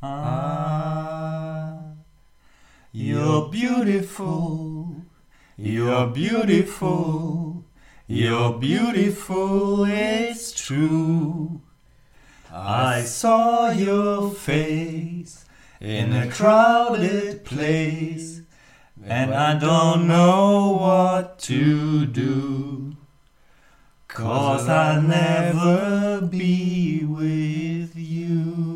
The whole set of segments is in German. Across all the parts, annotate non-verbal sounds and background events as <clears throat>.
Ah, you're beautiful, you're beautiful, you're beautiful, it's true. I saw your face in a crowded place, and I don't know what to do. Cause I'll never be with you.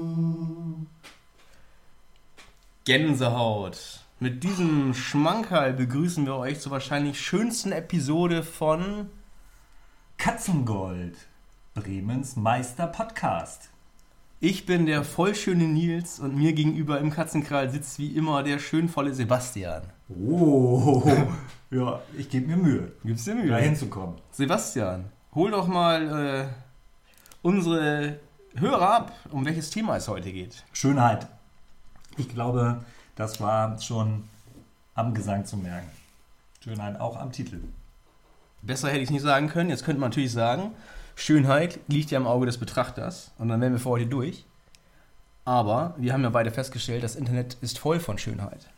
Gänsehaut. Mit diesem Schmankerl begrüßen wir euch zur wahrscheinlich schönsten Episode von Katzengold, Bremens Meister Podcast. Ich bin der vollschöne Nils und mir gegenüber im Katzenkral sitzt wie immer der schönvolle Sebastian. Oh, <laughs> ja, ich gebe mir Mühe, Gibt's dir da hinzukommen. Sebastian, hol doch mal äh, unsere Hörer ab, um welches Thema es heute geht. Schönheit. Ich glaube, das war schon am Gesang zu merken. Schönheit auch am Titel. Besser hätte ich es nicht sagen können. Jetzt könnte man natürlich sagen, Schönheit liegt ja im Auge des Betrachters und dann wären wir für heute durch. Aber wir haben ja beide festgestellt, das Internet ist voll von Schönheit.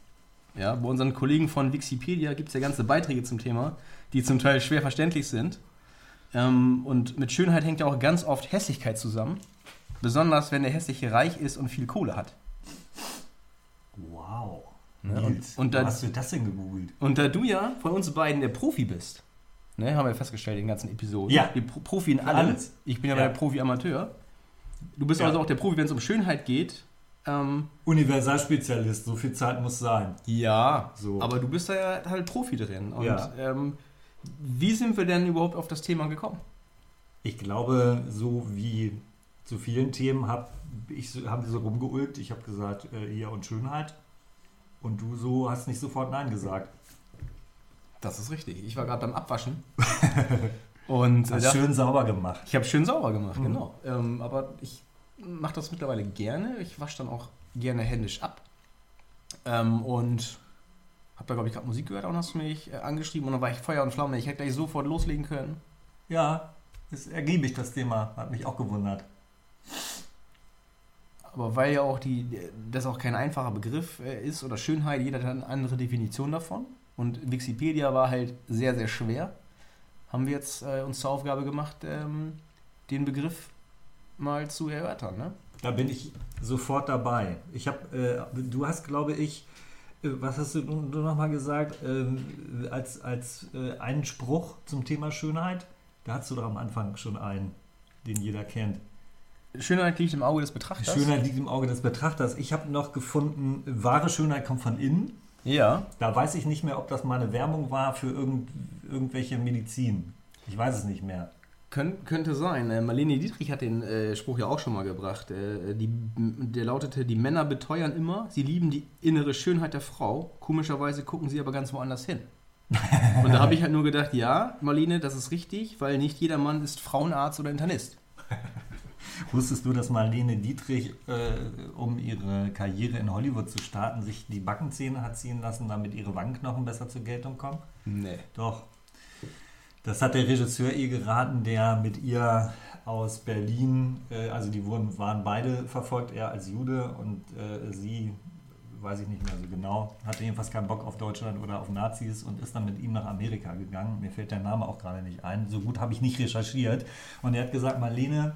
Ja, bei unseren Kollegen von Wikipedia gibt es ja ganze Beiträge zum Thema, die zum Teil schwer verständlich sind. Ähm, und mit Schönheit hängt ja auch ganz oft Hässlichkeit zusammen. Besonders wenn der Hässliche reich ist und viel Kohle hat. Wow. Ne, Nils, und- und dann- hast du das denn gegoogelt? Und da du ja von uns beiden der Profi bist, ne, haben wir festgestellt in den ganzen Episoden. Ja. Die Pro Profi in allem. alles. Ich bin ja, Ja. der Profi-Amateur. Du bist Ja. also auch der Profi, wenn es um Schönheit geht. Ähm, Universalspezialist, so viel Zeit muss sein. ja, So. aber du bist da ja halt Profi drin. Und Ja. ähm, wie sind wir denn überhaupt auf das Thema gekommen? Ich glaube, so wie zu vielen Themen habe ich so, haben wir so rumgeulgt. Ich habe gesagt, äh, Ehe und Schönheit. Und du so hast nicht sofort Nein gesagt. Das ist richtig. Ich war gerade beim Abwaschen. <laughs> und äh, Hast schön sauber gemacht. ich habe schön sauber gemacht, Mhm. genau. Ähm, aber ich mache das mittlerweile gerne. Ich wasche dann auch gerne händisch ab. Ähm, und habe da, glaube ich, gerade Musik gehört und hast mich äh, angeschrieben und dann war ich Feuer und Flamme. Ich hätte gleich sofort loslegen können. Ja, ist ergiebig das Thema. Hat mich auch gewundert. Aber weil ja auch die, das auch kein einfacher Begriff äh, ist oder Schönheit, jeder hat eine andere Definition davon. Und Wikipedia war halt sehr, sehr schwer. Haben wir jetzt äh, uns zur Aufgabe gemacht, ähm, den Begriff mal zu erörtern. Ne? Da bin ich sofort dabei. Ich habe, äh, du hast, glaube ich, äh, was hast du, du nochmal gesagt, ähm, als, als äh, einen Spruch zum Thema Schönheit? Da hast du doch am Anfang schon einen, den jeder kennt. Schönheit liegt im Auge des Betrachters. Schönheit liegt im Auge des Betrachters. Ich habe noch gefunden, wahre Schönheit kommt von innen. Ja. Da weiß ich nicht mehr, ob das mal eine Werbung war für irgend, irgendwelche Medizin. Ich weiß es nicht mehr. Könnt, könnte sein. Äh, Marlene Dietrich hat den äh, Spruch ja auch schon mal gebracht. Äh, die, der lautete, die Männer beteuern immer, sie lieben die innere Schönheit der Frau. Komischerweise gucken sie aber ganz woanders hin. Und da habe ich halt nur gedacht, ja, Marlene, das ist richtig, weil nicht jeder Mann ist Frauenarzt oder Internist. <laughs> Wusstest du, dass Marlene Dietrich, äh, um ihre Karriere in Hollywood zu starten, sich die Backenzähne hat ziehen lassen, damit ihre Wangenknochen besser zur Geltung kommen? Nee. Doch. Das hat der Regisseur ihr geraten, der mit ihr aus Berlin, äh, also die wurden, waren beide verfolgt, er als Jude und äh, sie, weiß ich nicht mehr so genau, hatte jedenfalls keinen Bock auf Deutschland oder auf Nazis und ist dann mit ihm nach Amerika gegangen. Mir fällt der Name auch gerade nicht ein. So gut habe ich nicht recherchiert. Und er hat gesagt, Marlene,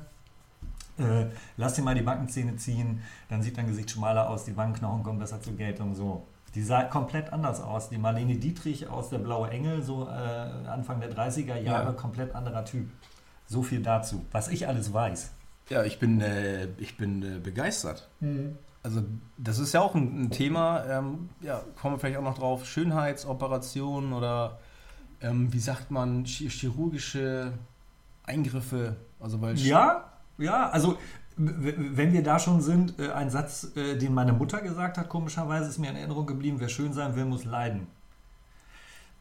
äh, lass dir mal die Backenzähne ziehen, dann sieht dein Gesicht schmaler aus, die Wangenknochen kommen besser zur Geltung, so. Die sah komplett anders aus. Die Marlene Dietrich aus der Blaue Engel, so äh, Anfang der 30er Jahre, Ja. komplett anderer Typ. So viel dazu, was ich alles weiß. Ja, ich bin, äh, ich bin äh, begeistert. Also das ist ja auch ein, ein Thema, ähm, ja, kommen wir vielleicht auch noch drauf, Schönheitsoperationen oder ähm, wie sagt man, chi- chirurgische Eingriffe. Also weil Ja, ja, also wenn wir da schon sind, äh, ein Satz, äh, den meine Mutter gesagt hat, komischerweise ist mir in Erinnerung geblieben, wer schön sein will, muss leiden.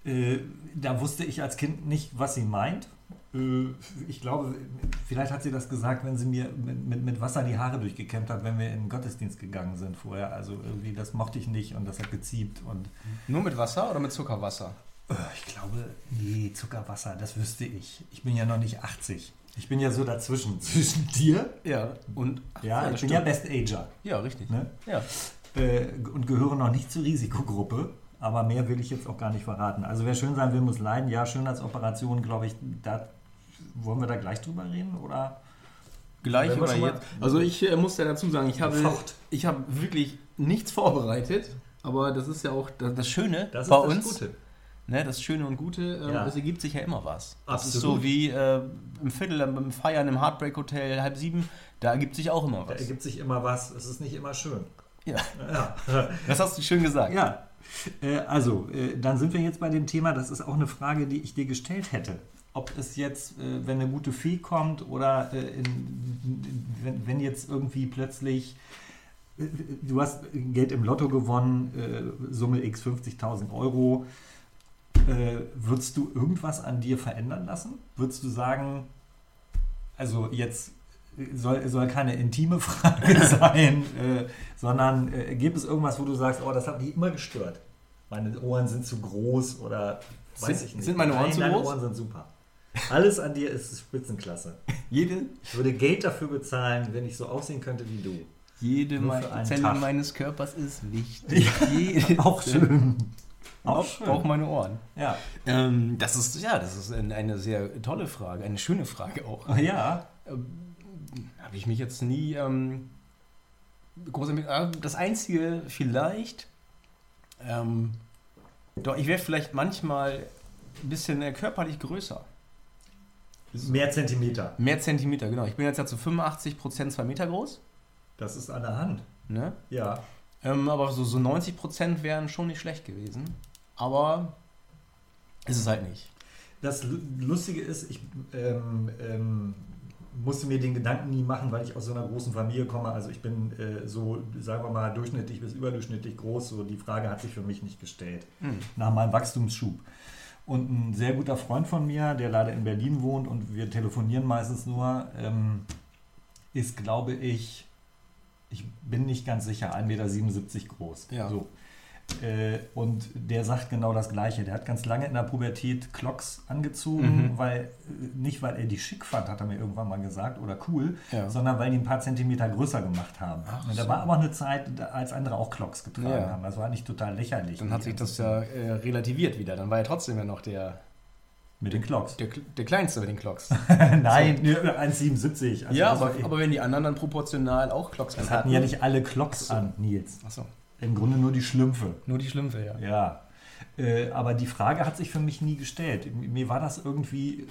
Äh, Da wusste ich als Kind nicht, was sie meint. Ich glaube, vielleicht hat sie das gesagt, wenn sie mir mit, mit, mit Wasser die Haare durchgekämmt hat, wenn wir in den Gottesdienst gegangen sind vorher. Also irgendwie, das mochte ich nicht und das hat geziebt und Nur mit Wasser oder mit Zuckerwasser? ich glaube, nee, Zuckerwasser, das wüsste ich. Ich bin ja noch nicht 80. Ich bin ja so dazwischen, <laughs> zwischen dir. Ja, und. Ja, das ich bin stimmt. ja Best Ager. Ja, richtig. Ne? Ja. Äh, und gehöre noch nicht zur Risikogruppe. Aber mehr will ich jetzt auch gar nicht verraten. Also wer schön sein will, muss leiden. Ja, Schönheitsoperation, glaube ich, da wollen wir da gleich drüber reden oder? Gleich oder jetzt. Also ich äh, muss ja dazu sagen, ich habe, ich habe wirklich nichts vorbereitet. Aber das ist ja auch das, das Schöne Das ist bei das uns. Gute. Ne, das Schöne und Gute, ähm, Ja. es ergibt sich ja immer was. Das ist Absolut. so wie äh, im Viertel beim Feiern im Heartbreak Hotel halb sieben, da ergibt sich auch immer Da was. ergibt sich immer was. Es ist nicht immer schön. Ja, Ja. <laughs> das hast du schön gesagt. Ja, äh, also, äh, dann sind wir jetzt bei dem Thema, das ist auch eine Frage, die ich dir gestellt hätte. Ob es jetzt, äh, wenn eine gute Fee kommt oder äh, in, wenn, wenn jetzt irgendwie plötzlich, äh, du hast Geld im Lotto gewonnen, äh, Summe x 50.000 Euro, äh, würdest du irgendwas an dir verändern lassen? Würdest du sagen, also jetzt soll, soll keine intime <laughs> Frage <laughs> sein, äh, sondern äh, gibt es irgendwas, wo du sagst, oh, das hat mich immer gestört. Meine Ohren sind zu groß oder weiß Sind- ich nicht. sind meine Ohren Nein, zu deine groß? Ohren sind super. Alles an dir ist Spitzenklasse. <laughs> Jede, Ich würde Geld dafür bezahlen, wenn ich so aussehen könnte wie du. jede Zelle Tag. meines Körpers ist wichtig. Jede Auch schön. Auch, Auch schön. auch meine Ohren. Ja. Ähm, das ist, ja, das ist ein- eine sehr tolle Frage, eine schöne Frage auch. <laughs> Ja. Habe ich mich jetzt nie ähm, groß äh, Das Einzige vielleicht, ähm, doch, ich wäre vielleicht manchmal ein bisschen äh, körperlich größer. Mehr Zentimeter. Mehr Zentimeter, genau. Ich bin jetzt ja zu 85 Prozent zwei Meter groß. Das ist an der Hand. Ne? Ja. Ähm, aber so, so 90 Prozent wären schon nicht schlecht gewesen. Aber ist es halt nicht. Das Lu- Lustige ist, ich ähm, ähm, musste mir den Gedanken nie machen, weil ich aus so einer großen Familie komme. Also ich bin äh, so, sagen wir mal, durchschnittlich bis überdurchschnittlich groß. So die Frage hat sich für mich nicht gestellt. Hm. Nach meinem Wachstumsschub. Und ein sehr guter Freund von mir, der leider in Berlin wohnt und wir telefonieren meistens nur, ähm, ist, glaube ich, ich bin nicht ganz sicher, 1,77 Meter groß. Ja. So. Äh, und der sagt genau das Gleiche. Der hat ganz lange in der Pubertät Clocks angezogen, Mhm. weil äh, nicht weil er die schick fand, hat er mir irgendwann mal gesagt, oder cool, Ja. sondern weil die ein paar Zentimeter größer gemacht haben. Ach und da so. war aber eine Zeit, als andere auch Clocks getragen Ja. haben. Das war nicht total lächerlich. Dann hat sich das ja äh, relativiert wieder. Dann war er trotzdem ja noch der, mit den Clocks. der, der Kleinste mit den Clocks. <laughs> Nein, nur 1,77. Also ja, aber, aber wenn die anderen dann proportional auch Clocks das hatten ja nicht alle Clocks so. an, Nils. Achso, Im Grunde nur die Schlümpfe. nur die Schlümpfe, ja. Ja. Äh, aber die Frage hat sich für mich nie gestellt. Mir war das irgendwie, äh,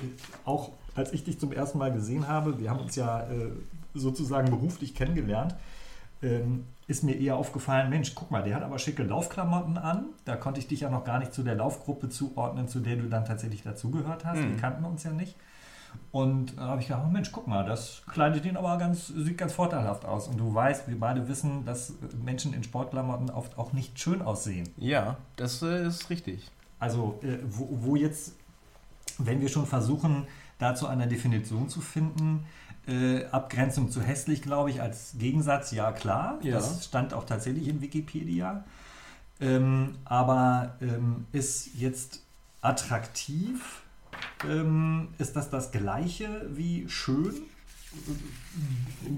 auch als ich dich zum ersten Mal gesehen habe, wir haben uns ja äh, sozusagen beruflich kennengelernt, ähm, ist mir eher aufgefallen, Mensch, guck mal, der hat aber schicke Laufklamotten an. Da konnte ich dich ja noch gar nicht zu der Laufgruppe zuordnen, zu der du dann tatsächlich dazugehört hast. Mhm. Wir kannten uns ja nicht. Und da habe ich gedacht, oh Mensch, guck mal, das kleidet ihn aber ganz, sieht ganz vorteilhaft aus. Und du weißt, wir beide wissen, dass Menschen in Sportklamotten oft auch nicht schön aussehen. Ja, das äh, ist richtig. Also, äh, wo, wo jetzt, wenn wir schon versuchen, dazu eine Definition zu finden, äh, Abgrenzung zu hässlich, glaube ich, als Gegensatz, ja klar, Ja. das stand auch tatsächlich in Wikipedia. Ähm, aber ähm, ist jetzt attraktiv, ähm, ist das das gleiche wie schön?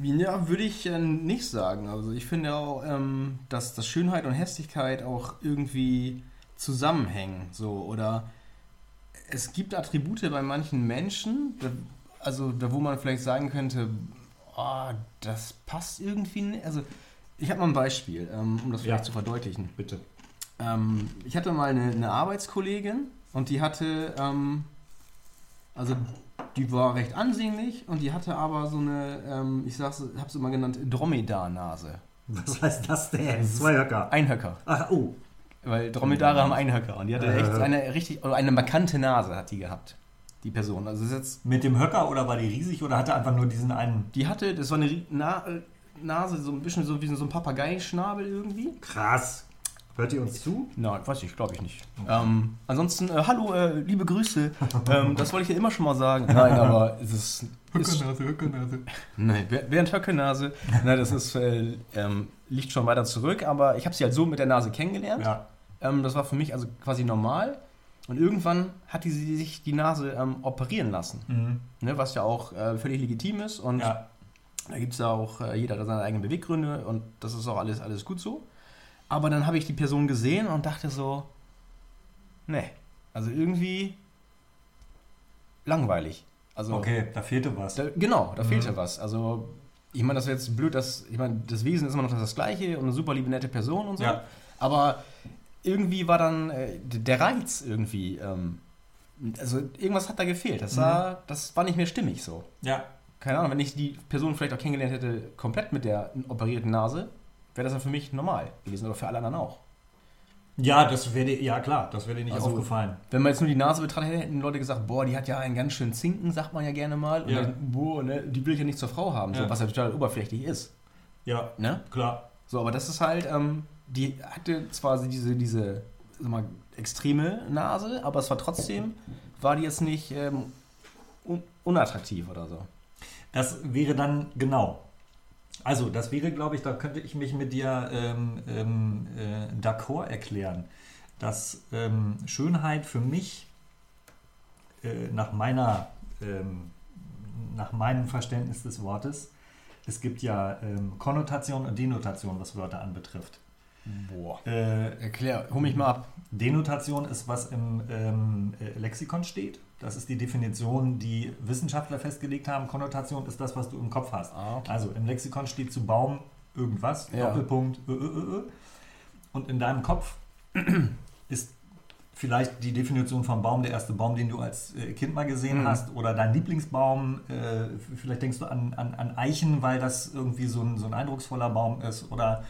Ja, würde ich äh, nicht sagen. Also ich finde auch, ähm, dass, dass Schönheit und Hässlichkeit auch irgendwie zusammenhängen. So, oder es gibt Attribute bei manchen Menschen, da, also da wo man vielleicht sagen könnte, oh, das passt irgendwie nicht. Also ich habe mal ein Beispiel, ähm, um das vielleicht Ja. zu verdeutlichen. Bitte. Ähm, ich hatte mal eine, eine Arbeitskollegin und die hatte, ähm, also die war recht ansehnlich und die hatte aber so eine, ähm, ich sag's, hab's immer genannt, Dromedar-Nase. Was heißt das denn? Zwei Höcker. Einhöcker. Ach, oh. Weil Dromedare haben Einhöcker und die hatte Äh. echt eine richtig, eine markante Nase hat die gehabt. Die Person. Also jetzt, Mit dem Höcker oder war die riesig oder hatte einfach nur diesen einen die hatte, das war eine Na Nase, so ein bisschen so wie so ein Papageischnabel irgendwie. Krass. Hört ihr uns zu? Nein, weiß ich, glaube ich nicht. Ähm, ansonsten, äh, hallo, äh, liebe Grüße. <laughs> ähm, das wollte ich ja immer schon mal sagen. Nein, aber es ist. ist Höckernase. nein, während Höckenase. Nein, das ist, äh, ähm, liegt schon weiter zurück, aber ich habe sie halt so mit der Nase kennengelernt. Ja. Ähm, das war für mich also quasi normal. Und irgendwann hat die, sie sich die Nase ähm, operieren lassen. Mhm. Ne, was ja auch äh, völlig legitim ist. Und Ja. da gibt es ja auch, äh, jeder hat seine eigenen Beweggründe und das ist auch alles, alles gut so. Aber dann habe ich die Person gesehen und dachte so, ne, also irgendwie langweilig. Also Okay, da fehlte was. da, genau, da Mhm. fehlte was. Also ich meine, das wäre jetzt blöd, dass ich meine, das Wesen ist immer noch das gleiche und eine super liebe nette Person und so. Ja. Aber irgendwie war dann äh, der Reiz irgendwie, ähm, also irgendwas hat da gefehlt. Das, Mhm. war, das war nicht mehr stimmig so. Ja, Keine Ahnung, wenn ich die Person vielleicht auch kennengelernt hätte, komplett mit der operierten Nase, wäre das dann für mich normal gewesen oder für alle anderen auch. ja, das wäre ja klar, das wäre dir nicht Also- aufgefallen. Wenn man jetzt nur die Nase betrachtet hätte, hätten Leute gesagt, boah, die hat ja einen ganz schönen Zinken, sagt man ja gerne mal. Und Ja. dann, boah, ne, die will ich ja nicht zur Frau haben, so, Ja. was ja total oberflächlich ist. Ja, Ne? klar. So, aber das ist halt, ähm, die hatte zwar diese, diese sag mal, extreme Nase, aber es war trotzdem, war die jetzt nicht ähm, un unattraktiv oder so. Das wäre dann genau. Also, das wäre, glaube ich, da könnte ich mich mit dir ähm, ähm, äh, d'accord erklären, dass ähm, Schönheit für mich äh, nach meiner ähm, nach meinem Verständnis des Wortes, es gibt ja ähm, Konnotation und Denotation, was Wörter anbetrifft. Boah. Äh, Erklär, hol mich mal ab. Denotation ist, was im ähm, äh, Lexikon steht. Das ist die Definition, die Wissenschaftler festgelegt haben. Konnotation ist das, was du im Kopf hast. Ah, okay. Also im Lexikon steht zu Baum irgendwas, Ja. Doppelpunkt, ö, ö, ö, und in deinem Kopf <clears throat> ist vielleicht die Definition vom Baum der erste Baum, den du als äh, Kind mal gesehen Mhm. hast, oder dein Lieblingsbaum. Äh, vielleicht denkst du an, an, an Eichen, weil das irgendwie so ein, so ein eindrucksvoller Baum ist, oder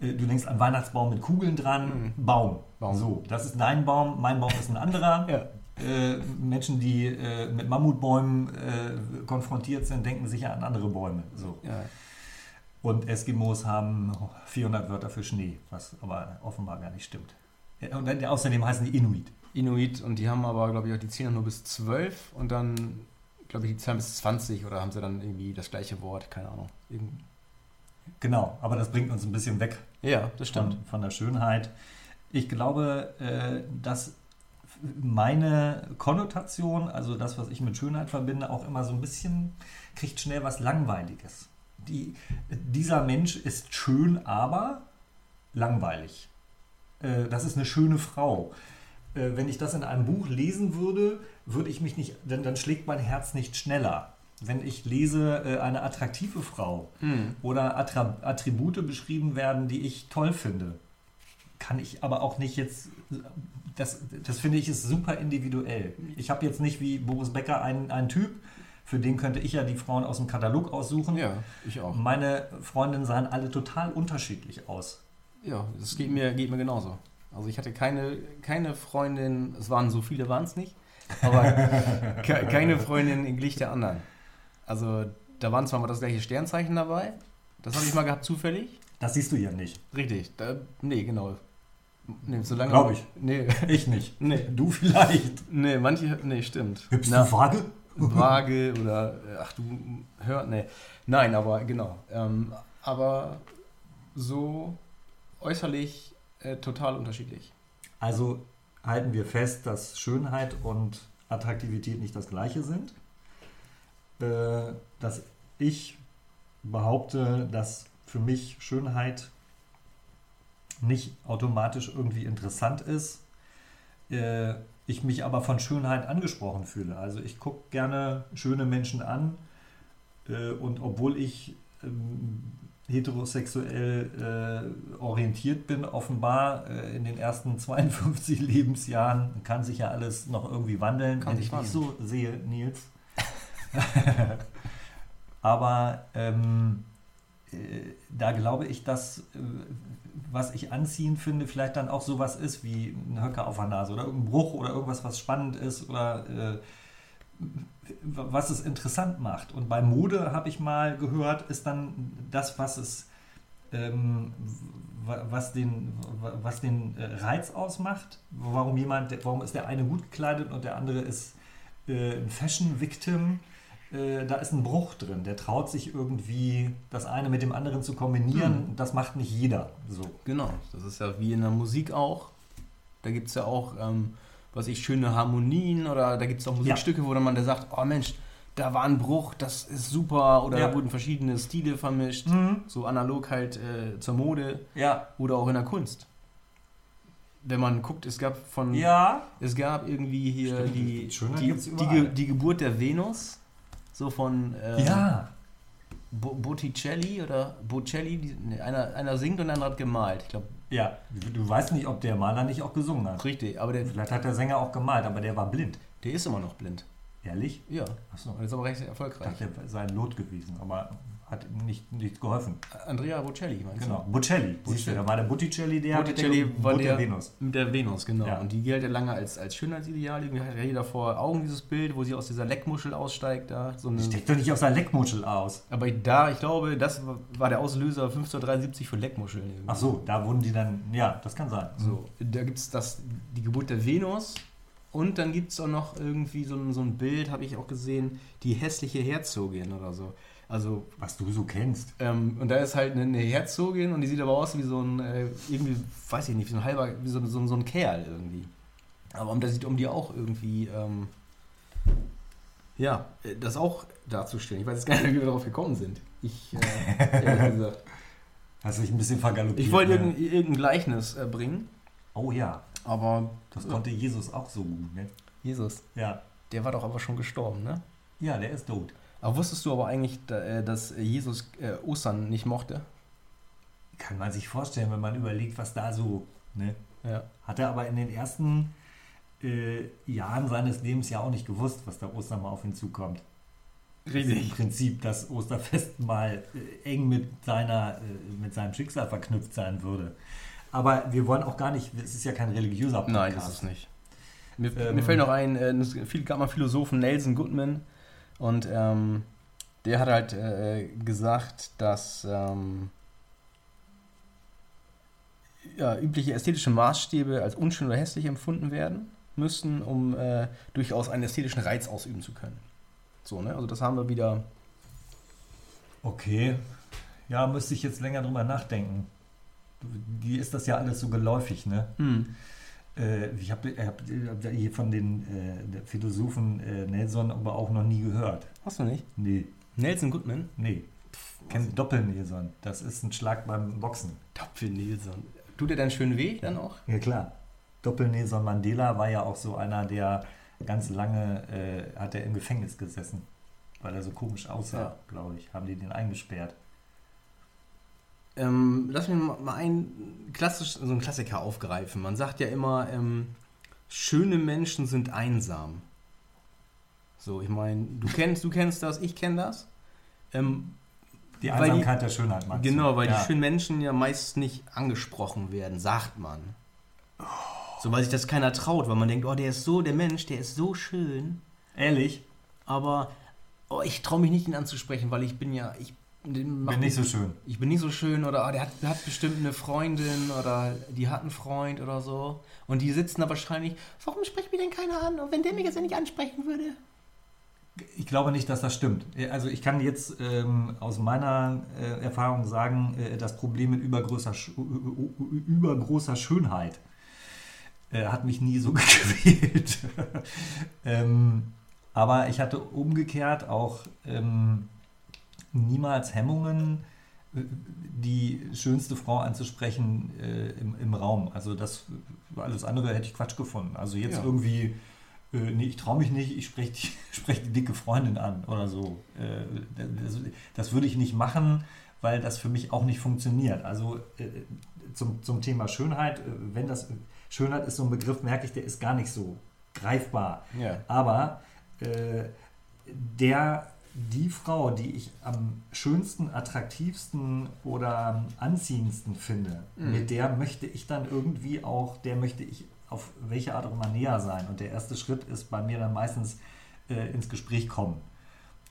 äh, du denkst an Weihnachtsbaum mit Kugeln dran. Baum. Baum. So, das ist dein Baum, mein Baum ist ein anderer. <laughs> Ja. Äh, Menschen, die äh, mit Mammutbäumen äh, konfrontiert sind, denken sicher an andere Bäume. So. Ja. Und Eskimos haben 400 Wörter für Schnee, was aber offenbar gar nicht stimmt. Und dann, außerdem heißen die Inuit. Inuit und die haben aber, glaube ich, auch die zählen nur bis 12 und dann, glaube ich, die zählen bis 20 oder haben sie dann irgendwie das gleiche Wort, keine Ahnung. Irgend- Genau, aber das bringt uns ein bisschen weg Ja, das stimmt. von, von der Schönheit. Ich glaube, äh, dass meine Konnotation, also das, was ich mit Schönheit verbinde, auch immer so ein bisschen kriegt schnell was Langweiliges. Die, dieser Mensch ist schön, aber langweilig. Äh, das ist eine schöne Frau. Äh, wenn ich das in einem Buch lesen würde, würde ich mich nicht, dann, dann schlägt mein Herz nicht schneller. Wenn ich lese äh, eine attraktive Frau, Hm. oder Attra Attribute beschrieben werden, die ich toll finde. Kann ich aber auch nicht jetzt, das, das finde ich ist super individuell. Ich habe jetzt nicht wie Boris Becker einen, einen Typ, für den könnte ich ja die Frauen aus dem Katalog aussuchen. Ja, ich auch. Meine Freundinnen sahen alle total unterschiedlich aus. Ja, das geht mir, geht mir genauso. Also ich hatte keine, keine Freundin, es waren so viele, waren es nicht, aber <laughs> ke keine Freundin glich der anderen. Also da waren zwar mal das gleiche Sternzeichen dabei, das habe ich mal gehabt zufällig. Das siehst du ja nicht. Richtig, da, nee, genau. Nee, solange, Glaub ich. Nee, <laughs> Ich nicht. nee, Du vielleicht. nee, manche, nee, stimmt. Hübsch du vage? <laughs> vage oder, äh, ach du, hör, nee. Nein, aber genau. Ähm, aber so äußerlich äh, total unterschiedlich. Also halten wir fest, dass Schönheit und Attraktivität nicht das gleiche sind. Äh, dass ich behaupte, dass für mich Schönheit nicht automatisch irgendwie interessant ist. Äh, ich mich aber von Schönheit angesprochen fühle. Also ich gucke gerne schöne Menschen an äh, und obwohl ich ähm, heterosexuell äh, orientiert bin, offenbar äh, in den ersten <laughs> 52 Lebensjahren, kann sich ja alles noch irgendwie wandeln, Kann wenn ich dich so sehe, Nils. <laughs> Aber ähm, äh, da glaube ich, dass äh, was ich anziehend finde, vielleicht dann auch sowas ist wie ein Höcker auf der Nase oder irgendein Bruch oder irgendwas, was spannend ist oder äh, was es interessant macht. Und bei Mode habe ich mal gehört, ist dann das, was es ähm, wa- was den, wa- was den äh, Reiz ausmacht, warum jemand, warum ist der eine gut gekleidet und der andere ist äh, ein Fashion-Victim, äh, da ist ein Bruch drin. Der traut sich irgendwie, das eine mit dem anderen zu kombinieren. Hm. Das macht nicht jeder so. Genau, das ist ja wie in der Musik auch. Da gibt es ja auch ähm, was ich, schöne Harmonien oder da gibt es auch Musikstücke, wo dann man da sagt, oh Mensch, da war ein Bruch, das ist super oder Ja. da wurden verschiedene Stile vermischt, Mhm. so analog halt äh, zur Mode Ja. oder auch in der Kunst. Wenn man guckt, es gab von Ja. es gab irgendwie hier Stimmt, die, die, die, die Geburt der Venus, so von äh, Ja. Bo Botticelli oder Bocelli, die, nee, einer, einer singt und der andere hat gemalt. Ich glaube, Ja. Du, du weißt nicht, ob der Maler nicht auch gesungen hat. richtig, aber der, Vielleicht hat der Sänger auch gemalt, aber der war blind. der ist immer noch blind. Ehrlich? Ja, Achso. und ist aber recht Ich erfolgreich. dachte, der sei ein Lot gewesen, aber hat nicht, nichts geholfen. Andrea Bocelli, meinst Genau. Bocelli. Siehst du, da war der Botticelli der Botticelli mit der der Venus. du? Mit der Venus, genau. Ja. Und die gilt ja lange als, als Schönheitsideal. Irgendwie hat ja jeder vor Augen dieses Bild, wo sie aus dieser Leckmuschel aussteigt. Da, so eine, Steckt doch nicht aus der Leckmuschel aus. aber da, ich glaube, das war- der Auslöser 1573 für Leckmuscheln. irgendwie. Ach so, da wurden die dann, ja, das kann sein. So, da gibt es die Geburt der Venus und dann gibt es auch noch irgendwie so so ein Bild, habe ich auch gesehen, die hässliche Herzogin oder so. Also, Was du so kennst. ähm, und da ist halt eine, eine Herzogin und die sieht aber aus wie so ein, äh, irgendwie, weiß ich nicht, wie so ein halber, wie so, so, so ein Kerl irgendwie. Aber um, da sieht um die auch irgendwie, ähm, ja, äh, das auch darzustellen. Ich weiß jetzt gar nicht, wie wir darauf gekommen sind. Ich, äh, <laughs> ehrlich gesagt. Hast dich ein bisschen vergaloppiert. ich wollte ne? irgendein, irgendein Gleichnis äh, bringen, Oh ja, aber das konnte Jesus auch so gut, ne? Jesus, Ja. Der war doch aber schon gestorben, ne? Ja, der ist tot. Aber wusstest du aber eigentlich, äh, dass Jesus äh, Ostern nicht mochte? Kann man sich vorstellen, wenn man überlegt, was da so, ne? Ja. Hat er aber in den ersten äh, Jahren seines Lebens ja auch nicht gewusst, was da Ostern mal auf ihn zukommt. Im Prinzip, dass Osterfest mal äh, eng mit, seiner, äh, mit seinem Schicksal verknüpft sein würde. Aber wir wollen auch gar nicht, es ist ja kein religiöser Podcast. Nein, das ist nicht. Mir, Ähm, mir fällt noch ein, äh, es gab mal Philosophen Nelson Goodman und ähm, der hat halt äh, gesagt, dass ähm, ja, übliche ästhetische Maßstäbe als unschön oder hässlich empfunden werden müssten, um äh, durchaus einen ästhetischen Reiz ausüben zu können. So, ne? Also das haben wir wieder. Okay. Ja, müsste ich jetzt länger drüber nachdenken. Die ist das ja alles so geläufig, ne? Äh, ich habe hab, hier von den äh, Philosophen äh, Nelson aber auch noch nie gehört. Hast du nicht? Nee, Nelson Goodman? nee. Kennt Doppel-Nelson. Das ist ein Schlag beim Boxen. Doppel-Nelson. Tut er dann schön weh dann auch? Ja, klar. Doppel-Nelson Mandela war ja auch so einer, der ganz lange äh, hat er im Gefängnis gesessen, weil er so komisch aussah, Ja. glaube ich. Haben die den eingesperrt. Ähm, lass mich mal mal ein klassisch, so einen Klassiker aufgreifen. Man sagt ja immer, ähm, schöne Menschen sind einsam. So, ich meine, du kennst, du kennst das, ich kenne das. Ähm, Die Weil die- Einsamkeit der Schönheit, meinst du? genau, weil ja. die schönen Menschen ja meist nicht angesprochen werden, sagt man. So, weil sich das keiner traut, weil man denkt, oh, der ist so, der Mensch, der ist so schön, Ehrlich? aber oh, ich traue mich nicht, ihn anzusprechen, weil ich bin ja, ich den Bin nicht mich- so schön. ich bin nicht so schön oder ah, der, hat, der hat bestimmt eine Freundin oder die hat einen Freund oder so. Und die sitzen da wahrscheinlich, warum spricht mir denn keiner an? Und wenn der mich jetzt nicht ansprechen würde? Ich glaube nicht, dass das stimmt. Also ich kann jetzt ähm, aus meiner äh, Erfahrung sagen, äh, das Problem mit übergroßer, Sch übergroßer Schönheit äh, hat mich nie so <laughs> gequält. <laughs> ähm, aber ich hatte umgekehrt auch ähm, niemals Hemmungen, äh, die schönste Frau anzusprechen äh, im, im Raum. Also das alles andere hätte ich Quatsch gefunden. Also jetzt Ja. irgendwie, äh, nee, ich traue mich nicht, ich spreche die, <laughs> sprech die dicke Freundin an oder so. Äh, das, das würde ich nicht machen, weil das für mich auch nicht funktioniert. Also äh, zum, zum Thema Schönheit, äh, wenn das Schönheit ist so ein Begriff, merke ich, der ist gar nicht so greifbar. Ja. Aber der, die Frau, die ich am schönsten, attraktivsten oder anziehendsten finde, Mhm. mit der möchte ich dann irgendwie auch, der möchte ich auf welche Art auch immer näher sein. Und der erste Schritt ist bei mir dann meistens äh, ins Gespräch kommen.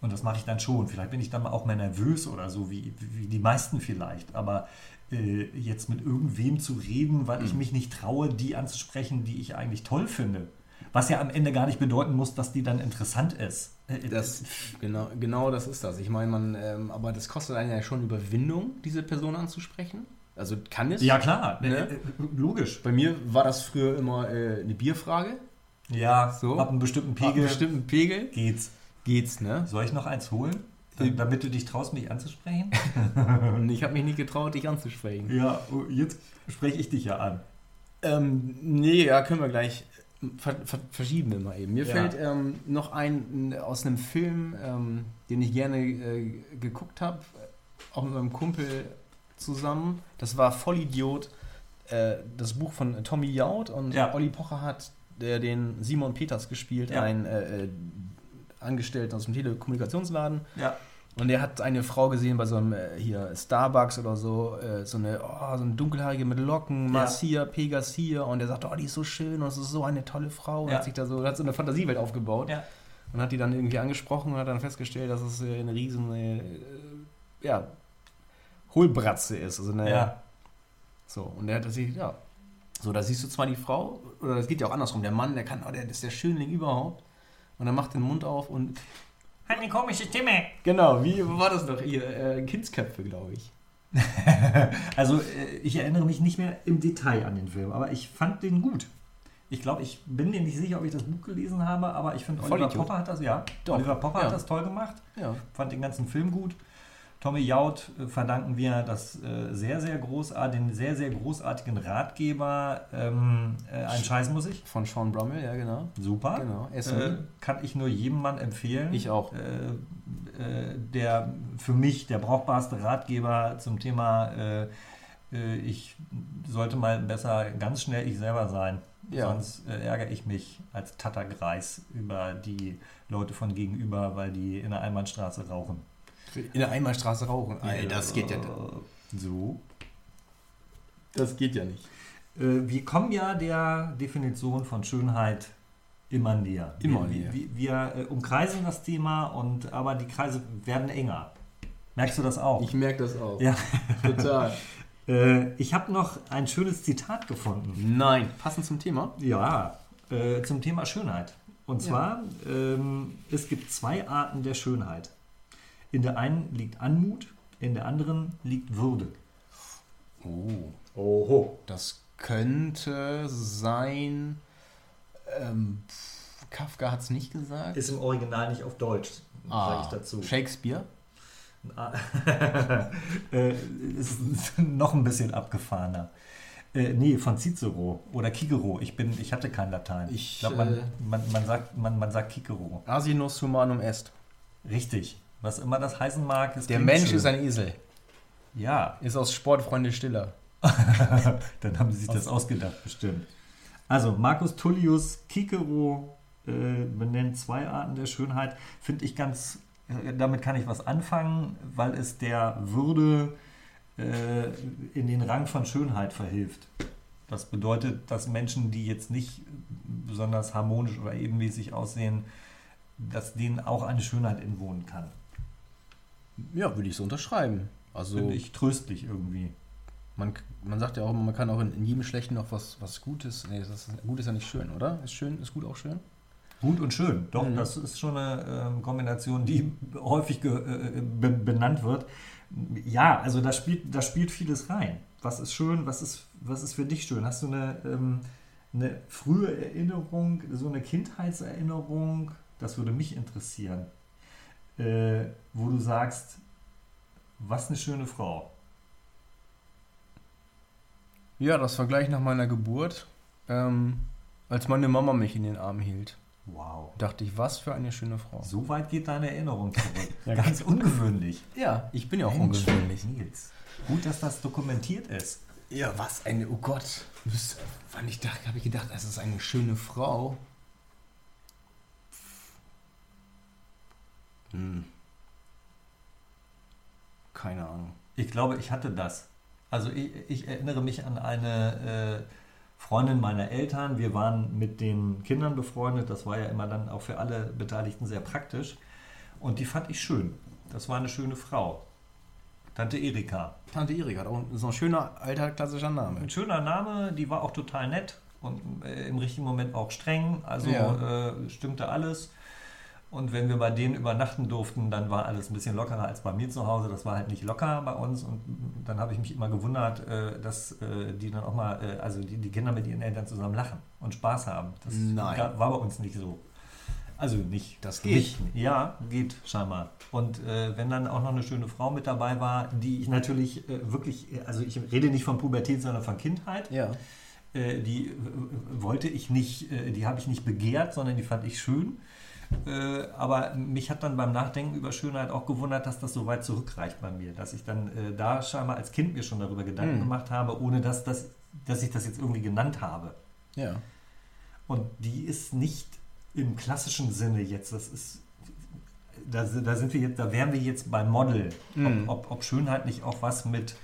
Und das mache ich dann schon. Vielleicht bin ich dann auch mal nervös oder so, wie, wie die meisten vielleicht. Aber äh, jetzt mit irgendwem zu reden, weil ich Mhm. mich nicht traue, die anzusprechen, die ich eigentlich toll finde. Was ja am Ende gar nicht bedeuten muss, dass die dann interessant ist. Das, genau, genau das ist das. Ich meine, man, ähm, aber das kostet einen ja schon Überwindung, diese Person anzusprechen. Also kann es. ja, klar. Ne? Äh, äh, logisch. Bei mir war das früher immer äh, eine Bierfrage. Ja, So. ab einem bestimmten Ab einem Pegel bestimmten Pegel geht's. geht's, ne? Soll ich noch eins holen? Äh, Damit du dich traust, mich anzusprechen? <laughs> Ich habe mich nicht getraut, dich anzusprechen. ja, oh, jetzt spreche ich dich ja an. Ähm, nee, ja, können wir gleich ver ver verschieben wir mal eben. Mir Ja. fällt ähm, noch ein aus einem Film, ähm, den ich gerne äh, geguckt habe, auch mit meinem Kumpel zusammen. Das war Vollidiot, äh, das Buch von Tommy Jaud und Ja. Olli Pocher hat der den Simon Peters gespielt, Ja. ein äh, äh, Angestellten aus dem Telekommunikationsladen. Ja. Und er hat eine Frau gesehen bei so einem äh, hier Starbucks oder so, äh, so eine, oh, so eine dunkelhaarige mit Locken, Marcia, Pegas hier. Und er sagt, oh, die ist so schön und das ist so eine tolle Frau. Und Ja. hat sich da so, hat so eine Fantasiewelt aufgebaut. Ja. Und hat die dann irgendwie angesprochen und hat dann festgestellt, dass es äh, eine riesen, äh, ja, Hohlbratze ist. Also eine, Ja. So, und er hat sich, ja. So, da siehst du zwar die Frau, oder das geht ja auch andersrum. Der Mann, der kann, oh, der ist der Schönling überhaupt. Und er macht den Mund auf und Hat eine komische Stimme. Genau, wie war das noch? Ihr äh, Kindsköpfe, glaube ich. <laughs> Also, äh, ich erinnere mich nicht mehr im Detail an den Film, aber ich fand den gut. Ich glaube, ich bin mir nicht sicher, ob ich das Buch gelesen habe, aber ich finde, Oliver Vollidiot. Popper hat das, ja. Doch, Oliver Popper ja. hat das toll gemacht. Ja. Fand den ganzen Film gut. Tommy Jaud äh, verdanken wir das äh, sehr, sehr großart, den sehr, sehr großartigen Ratgeber. Ähm, äh, ein Scheiß muss ich. Von Sean Brummel, ja, genau. Super. Genau. Äh, kann ich nur jedem Mann empfehlen. Ich auch. Äh, äh, der für mich der brauchbarste Ratgeber zum Thema, ich sollte mal besser ganz schnell ich selber sein. Ja. Sonst ärgere ich mich als Tattergreis über die Leute von gegenüber, weil die in der Einbahnstraße rauchen. In der Einbahnstraße rauchen. Alter, das geht ja. So. Das geht ja nicht. Äh, wir kommen ja der Definition von Schönheit immer näher. Immer wir, näher. Wir, wir äh, umkreisen das Thema, und, aber die Kreise werden enger. Merkst du das auch? Ich merke das auch. Ja. <laughs> Total. <laughs> Äh, ich habe noch ein schönes Zitat gefunden. Nein. Passend zum Thema. Ja, äh, zum Thema Schönheit. Und zwar, ähm, es gibt zwei Arten der Schönheit. In der einen liegt Anmut, in der anderen liegt Würde. Oh. Oho. Das könnte sein. Ähm, Kafka hat es nicht gesagt. Ist im Original nicht auf Deutsch, sage Ah, ich dazu. Shakespeare. <laughs> <laughs> Äh, ist noch ein bisschen abgefahrener. Äh, nee, von Cicero oder Cicero. Ich, bin, ich hatte kein Latein. Ich, glaube, man, äh, man, man, sagt, man, man sagt Cicero. Asinus humanum est. Richtig. Was immer das heißen mag, ist Der Mensch schön. ist ein Esel. Ja, Ist aus Sportfreunde Stiller. <laughs> dann haben sie sich das ausgedacht, bestimmt. Also, Marcus Tullius Cicero äh, benennt zwei Arten der Schönheit. Finde ich ganz, äh, damit kann ich was anfangen, weil es der Würde äh, in den Rang von Schönheit verhilft. Das bedeutet, dass Menschen, die jetzt nicht besonders harmonisch oder ebenmäßig aussehen, dass denen auch eine Schönheit inwohnen kann. Ja, würde ich so unterschreiben. Also, Finde ich tröstlich irgendwie. man, man sagt ja auch, immer, man kann auch in, in jedem Schlechten noch was, was Gutes. Nee, das ist, gut ist ja nicht schön, oder? Ist schön, ist gut auch schön? Gut und schön. Doch, Mhm. das ist schon eine ähm, Kombination, die häufig ge, äh, be, benannt wird. Ja, also da spielt, da spielt vieles rein. Was ist schön, was ist, was ist für dich schön? Hast du eine, ähm, eine frühe Erinnerung, so eine Kindheitserinnerung? Das würde mich interessieren. Äh, wo du sagst, was eine schöne Frau. Ja, das war gleich nach meiner Geburt, ähm, als meine Mama mich in den Arm hielt. Wow. Dachte ich, was für eine schöne Frau. So weit geht deine Erinnerung zurück. <laughs> Ja, Ganz ungewöhnlich. Ja, ich bin ja auch Mensch, ungewöhnlich. Nils. Gut, dass das dokumentiert ist. Ja, was eine, oh Gott. Wann ich dachte, habe ich gedacht, das ist eine schöne Frau. Hm. Keine Ahnung. Ich glaube, ich hatte das. Also ich, ich erinnere mich an eine äh, Freundin meiner Eltern. Wir waren mit den Kindern befreundet. Das war ja immer dann auch für alle Beteiligten sehr praktisch. Und die fand ich schön. Das war eine schöne Frau. Tante Erika. Tante Erika, auch so ein schöner alter klassischer Name. Ein schöner Name, die war auch total nett und äh, im richtigen Moment auch streng. Also Ja. äh, stimmte alles. Und wenn wir bei denen übernachten durften, dann war alles ein bisschen lockerer als bei mir zu Hause. Das war halt nicht locker bei uns. Und dann habe ich mich immer gewundert, äh, dass äh, die dann auch mal, äh, also die, die Kinder mit ihren Eltern zusammen lachen und Spaß haben. Das Nein. war bei uns nicht so. Also nicht. Das geht. mich. Ja, geht scheinbar. Und äh, wenn dann auch noch eine schöne Frau mit dabei war, die ich natürlich äh, wirklich, also ich rede nicht von Pubertät, sondern von Kindheit. Ja. Äh, die wollte ich nicht, die habe ich nicht begehrt, sondern die fand ich schön. Äh, aber mich hat dann beim Nachdenken über Schönheit auch gewundert, dass das so weit zurückreicht bei mir, dass ich dann äh, da scheinbar als Kind mir schon darüber Gedanken Mhm. gemacht habe, ohne dass, dass, dass ich das jetzt irgendwie genannt habe. Ja. Und die ist nicht im klassischen Sinne jetzt, das ist, da, da sind wir jetzt, da wären wir jetzt beim Model, ob, ob, ob Schönheit nicht auch was mit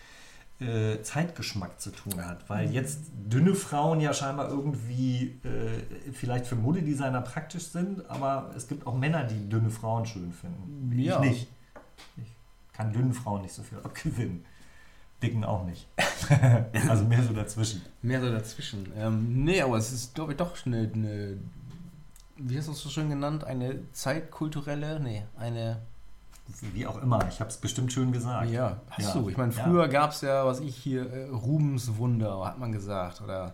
äh, Zeitgeschmack zu tun hat. Mhm. Weil jetzt dünne Frauen ja scheinbar irgendwie äh, vielleicht für Modedesigner praktisch sind, aber es gibt auch Männer, die dünne Frauen schön finden. Ja. Ich nicht. Ich kann dünnen Frauen nicht so viel abgewinnen. Dicken auch nicht. <laughs> also mehr so dazwischen. Mehr so dazwischen. Ähm, nee, aber es ist, glaube ich, doch eine, eine, wie hast du es so schön genannt? Eine zeitkulturelle, nee, eine, Wie auch immer, ich habe es bestimmt schön gesagt. ja, hast Ja. du. Ich meine, Ja. früher gab es ja, was ich hier, äh, Rubenswunder, hat man gesagt, oder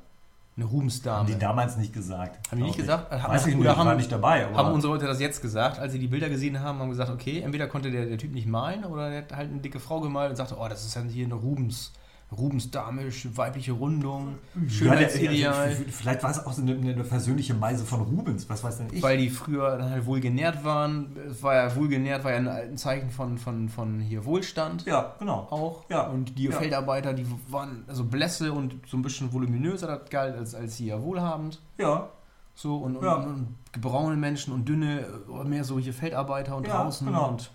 eine Rubensdame. Haben die damals nicht gesagt. Haben die nicht gesagt? Ich. Haben- Weiß ich nicht, haben- war nicht dabei. Aber Haben unsere Leute das jetzt gesagt, als sie die Bilder gesehen haben, haben gesagt, okay, entweder konnte der, der Typ nicht malen oder der hat halt eine dicke Frau gemalt und sagte, oh, das ist dann hier eine Rubens, Rubensdame, weibliche Rundung, Schönheitsideal. ja, vielleicht war es auch so eine, eine persönliche Meise von Rubens, was weiß denn ich. Weil die früher dann halt wohlgenährt waren. Es war ja wohlgenährt, war ja ein Zeichen von, von, von hier Wohlstand ja, genau. auch. Ja. Und die Ja. Feldarbeiter, die waren also blässe und so ein bisschen voluminöser, das galt als, als hier wohlhabend. Ja, So und, und, Ja. und braune Menschen und dünne, mehr so hier Feldarbeiter und Ja, draußen. genau. Und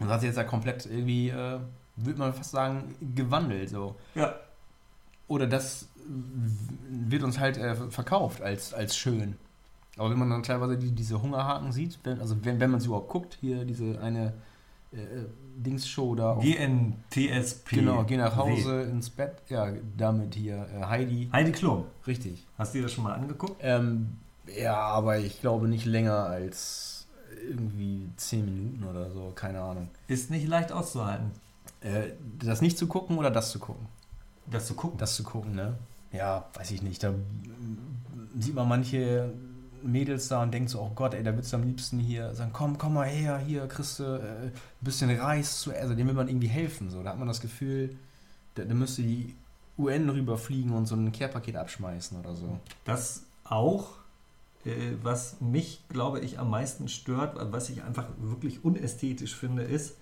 das hat sich jetzt ja komplett irgendwie, äh, würde man fast sagen, gewandelt. So. ja, Oder das wird uns halt äh, verkauft als, als schön. Aber wenn man dann teilweise die, diese Hungerhaken sieht, wenn, also wenn, wenn man sie überhaupt guckt, hier diese eine äh, äh, Dingsshow da. GNTSP. genau, geh nach. Hause ins Bett. Ja, damit hier äh, Heidi. Heidi Klum. Richtig. Hast du dir das schon mal angeguckt? Ähm, ja, aber ich glaube nicht länger als irgendwie 10 Minuten oder so, keine Ahnung. Ist nicht leicht auszuhalten, Äh, das nicht zu gucken oder das zu gucken? das zu gucken. Das zu gucken, ne? Ja, weiß ich nicht. Da sieht man manche Mädels da und denkt so, oh Gott, ey, da würdest du am liebsten hier sagen, komm, komm mal her, hier kriegst du äh, ein bisschen Reis zu essen. Also dem will man irgendwie helfen. So. Da hat man das Gefühl, da, da müsste die UN rüberfliegen und so ein Care-Paket abschmeißen oder so. Das auch, äh, was mich, glaube ich, am meisten stört, was ich einfach wirklich unästhetisch finde, ist,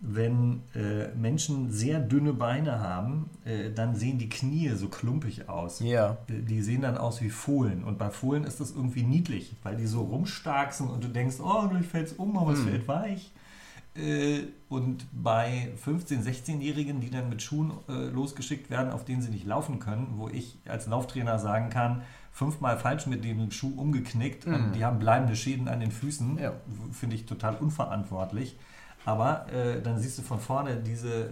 wenn äh, Menschen sehr dünne Beine haben, äh, dann sehen die Knie so klumpig aus. Ja. Äh, Die sehen dann aus wie Fohlen. Und bei Fohlen ist das irgendwie niedlich, weil die so rumstarksen und du denkst, oh, gleich fällt es um, aber es Hm. fällt weich. Äh, Und bei 15-, 16-Jährigen, die dann mit Schuhen äh, losgeschickt werden, auf denen sie nicht laufen können, wo ich als Lauftrainer sagen kann, fünfmal falsch mit dem Schuh umgeknickt Mhm. und die haben bleibende Schäden an den Füßen, Ja. finde ich total unverantwortlich. Aber äh, dann siehst du von vorne diese,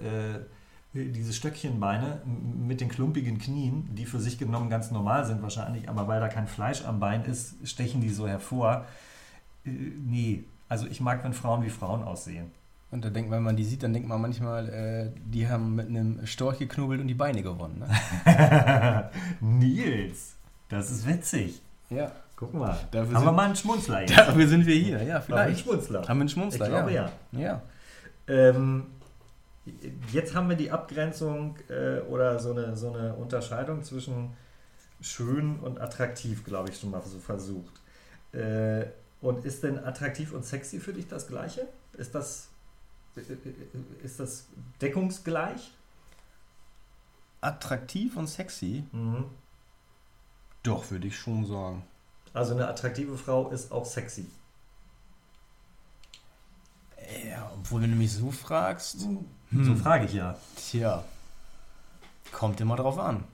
äh, diese Stöckchenbeine mit den klumpigen Knien, die für sich genommen ganz normal sind wahrscheinlich, aber weil da kein Fleisch am Bein ist, stechen die so hervor. Äh, nee, also ich mag, wenn Frauen wie Frauen aussehen. Und da denkt man, wenn man die sieht, dann denkt man manchmal, äh, die haben mit einem Storch geknubbelt und die Beine gewonnen. Ne? <laughs> Nils, das ist witzig. ja. Guck mal, Dafür haben wir mal einen Schmunzler jetzt. <laughs> Dafür sind wir hier, ja, Haben wir einen vielleicht. Schmunzler. Haben wir einen Ich Schmunzler, glaube ja. ja. Ja. Ähm, jetzt haben wir die Abgrenzung äh, oder so eine, so eine Unterscheidung zwischen schön und attraktiv, glaube ich, schon mal so versucht. Äh, und ist denn attraktiv und sexy für dich das Gleiche? Ist das, äh, ist das deckungsgleich? Attraktiv und sexy? Mhm. Doch, würde ich schon sagen. Also eine attraktive Frau ist auch sexy. Ja, obwohl, wenn du mich so fragst, So hm, frage ich ja. tja, kommt immer drauf an.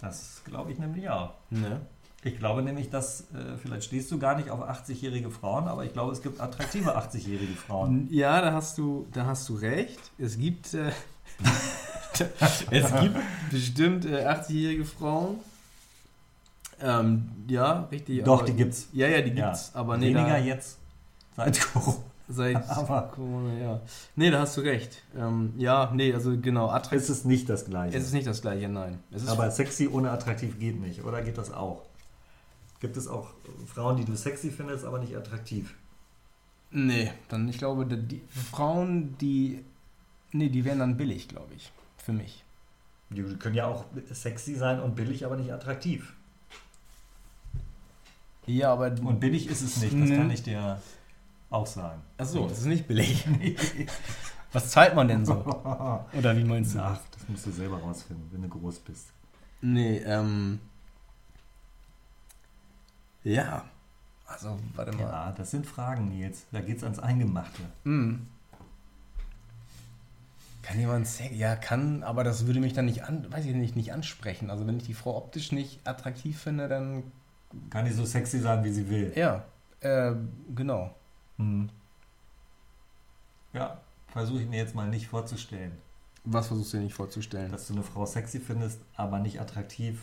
Das glaube ich nämlich auch. Ne? Ich glaube nämlich, dass, äh, vielleicht stehst du gar nicht auf 80-jährige Frauen, aber ich glaube, es gibt attraktive 80-jährige Frauen. Ja, da hast du, da hast du recht. Es gibt, äh, <laughs> <laughs> es gibt bestimmt äh, 80-jährige Frauen. Ähm, ja, richtig. Doch, die gibt's. Ja, ja, die Ja. gibt's. Aber nee, Weniger jetzt. seit Corona. Seit <laughs> Aber- Corona, ja. Nee, da hast du recht. Ähm, ja, nee, also genau, attraktiv. Es ist nicht das Gleiche. Es ist nicht das gleiche, nein. Aber sexy ohne attraktiv geht nicht, oder geht das auch? Gibt es auch Frauen, die du sexy findest, aber nicht attraktiv? Nee, dann ich glaube, die, die Frauen, die. Nee, die wären dann billig, glaube ich. Für mich. Die können ja auch sexy sein und billig, aber nicht attraktiv. Ja, aber. Und billig ist es nicht, das Mhm. kann ich dir auch sagen. Achso, das ist nicht billig. <laughs> Was zahlt man denn so? <laughs> Oder wie meinst du? Ach, das musst du selber rausfinden, wenn du groß bist. Nee, ähm. Ja. Also, warte mal. Ja, das sind Fragen, Nils. Da geht's ans Eingemachte. Hm. Kann jemand Sex? Ja, kann, aber das würde mich dann nicht an, weiß ich nicht, nicht ansprechen. Also wenn ich die Frau optisch nicht attraktiv finde, dann Kann die so sexy sein, wie sie will. ja, äh, genau. Hm. Ja, versuche ich mir jetzt mal nicht vorzustellen, Was versuchst du dir nicht vorzustellen? dass du eine Frau sexy findest, aber nicht attraktiv.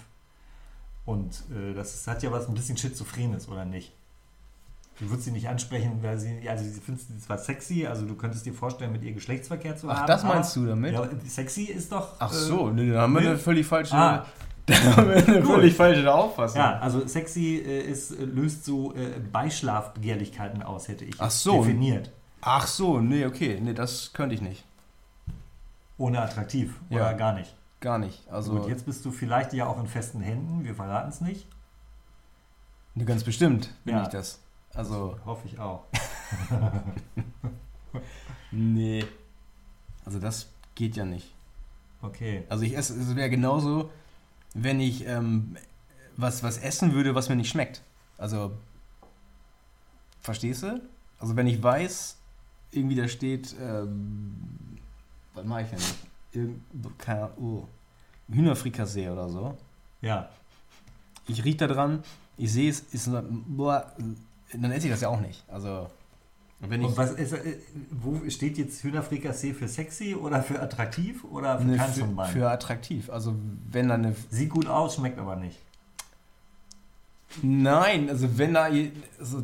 Und äh, das ist, hat ja was ein bisschen Schizophrenes, oder nicht? Du würdest sie nicht ansprechen, weil sie, also sie findest sie zwar sexy, also du könntest dir vorstellen, mit ihr Geschlechtsverkehr zu haben. Ach, das meinst aber, du damit? Ja, sexy ist doch. Ach äh, so, nee, da haben wir eine völlig falsche, Ah. Eine Gut. <laughs> völlig falsche Auffassung. Ja, also sexy äh, ist, äh, löst so äh, Beischlafbegehrlichkeiten aus, hätte ich Ach so. definiert. Ach so, nee, okay, nee, das könnte ich nicht, Ohne attraktiv Ja. oder gar nicht. gar nicht. Also Gut, jetzt bist du vielleicht ja auch in festen Händen, wir verraten es nicht. nee, ganz bestimmt bin Ja. ich das. Also Hoffe ich auch. <laughs> nee, also das geht ja nicht. Okay. Also ich esse, es wäre genauso, wenn ich ähm, was, was essen würde, was mir nicht schmeckt. Also, verstehst du? Also wenn ich weiß, irgendwie da steht, ähm, was mache ich denn? Irgend, keine Ahnung, oh, Hühnerfrikassee oder so. Ja. Ich rieche da dran, ich sehe es, ist, boah, dann esse ich das ja auch nicht. Also. Und was ist, äh, wo steht jetzt Hühnerfrikassee für sexy oder für attraktiv oder für Ne, keins von für, beiden? für attraktiv. Also wenn da eine Sieht gut aus, schmeckt aber nicht. Nein, also wenn da. Also,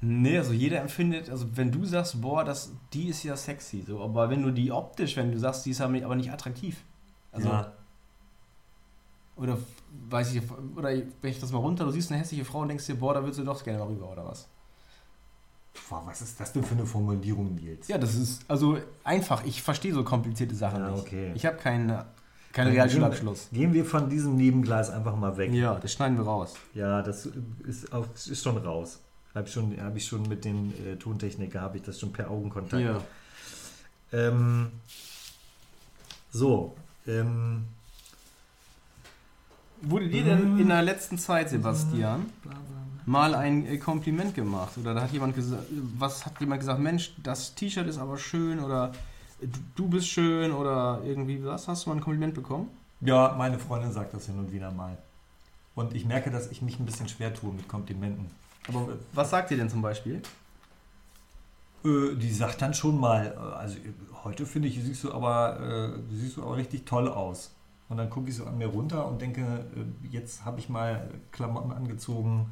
nee, also jeder empfindet, also wenn du sagst, boah, das, die ist ja sexy, so, aber wenn du die optisch, wenn du sagst, die ist aber nicht attraktiv. Also, ja. oder weiß ich, oder wenn ich das mal runter, du siehst eine hässliche Frau und denkst dir, boah, da würdest du doch gerne mal rüber, oder was? Boah, was ist das denn für eine Formulierung, Nils? Ja, das ist, also einfach, ich verstehe so komplizierte Sachen Ja, nicht. okay. Ich habe keinen Dann Realschulabschluss. Gehen wir von diesem Nebengleis einfach mal weg. Ja, das schneiden wir raus. Ja, das ist, auch, ist schon raus. Habe ich, schon- hab ich schon mit den äh, Tontechniker, habe ich das schon per Augenkontakt. Ja. Ähm, so, ähm, Wurde dir denn in der letzten Zeit, Sebastian, bla, bla. Mal ein äh, Kompliment gemacht? Oder da hat jemand gesagt, was hat jemand gesagt, Mensch, das T-Shirt ist aber schön oder äh, du, bist schön oder irgendwie was? Hast du mal ein Kompliment bekommen? Ja, meine Freundin sagt das hin und wieder mal. Und ich merke, dass ich mich ein bisschen schwer tue mit Komplimenten. Aber was sagt ihr denn zum Beispiel? Äh, die sagt dann schon mal, also heute finde ich, siehst du aber, äh, siehst du aber richtig toll aus. Und dann gucke ich so an mir runter und denke, jetzt habe ich mal Klamotten angezogen,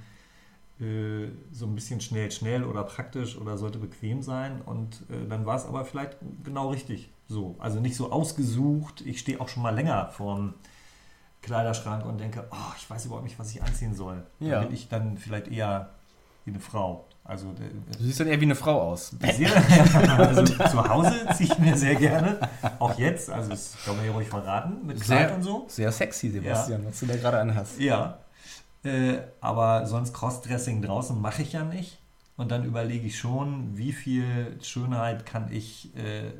äh, so ein bisschen schnell, schnell oder praktisch oder sollte bequem sein. Und äh, dann war es aber vielleicht genau richtig so. Also nicht so ausgesucht. Ich stehe auch schon mal länger vorm Kleiderschrank und denke, oh, ich weiß überhaupt nicht, was ich anziehen soll. Ja. Dann bin ich dann vielleicht eher wie eine Frau. Also äh, Du siehst dann eher wie eine Frau aus. <laughs> sehe, also zu Hause ziehe ich mir sehr gerne, auch jetzt, also das kann man ja ruhig verraten, mit Kleid Sehr, und so. sehr sexy, Sebastian, was du da gerade anhast. Ja, äh, aber sonst Crossdressing draußen mache ich ja nicht. Und dann überlege ich schon, wie viel Schönheit kann ich äh,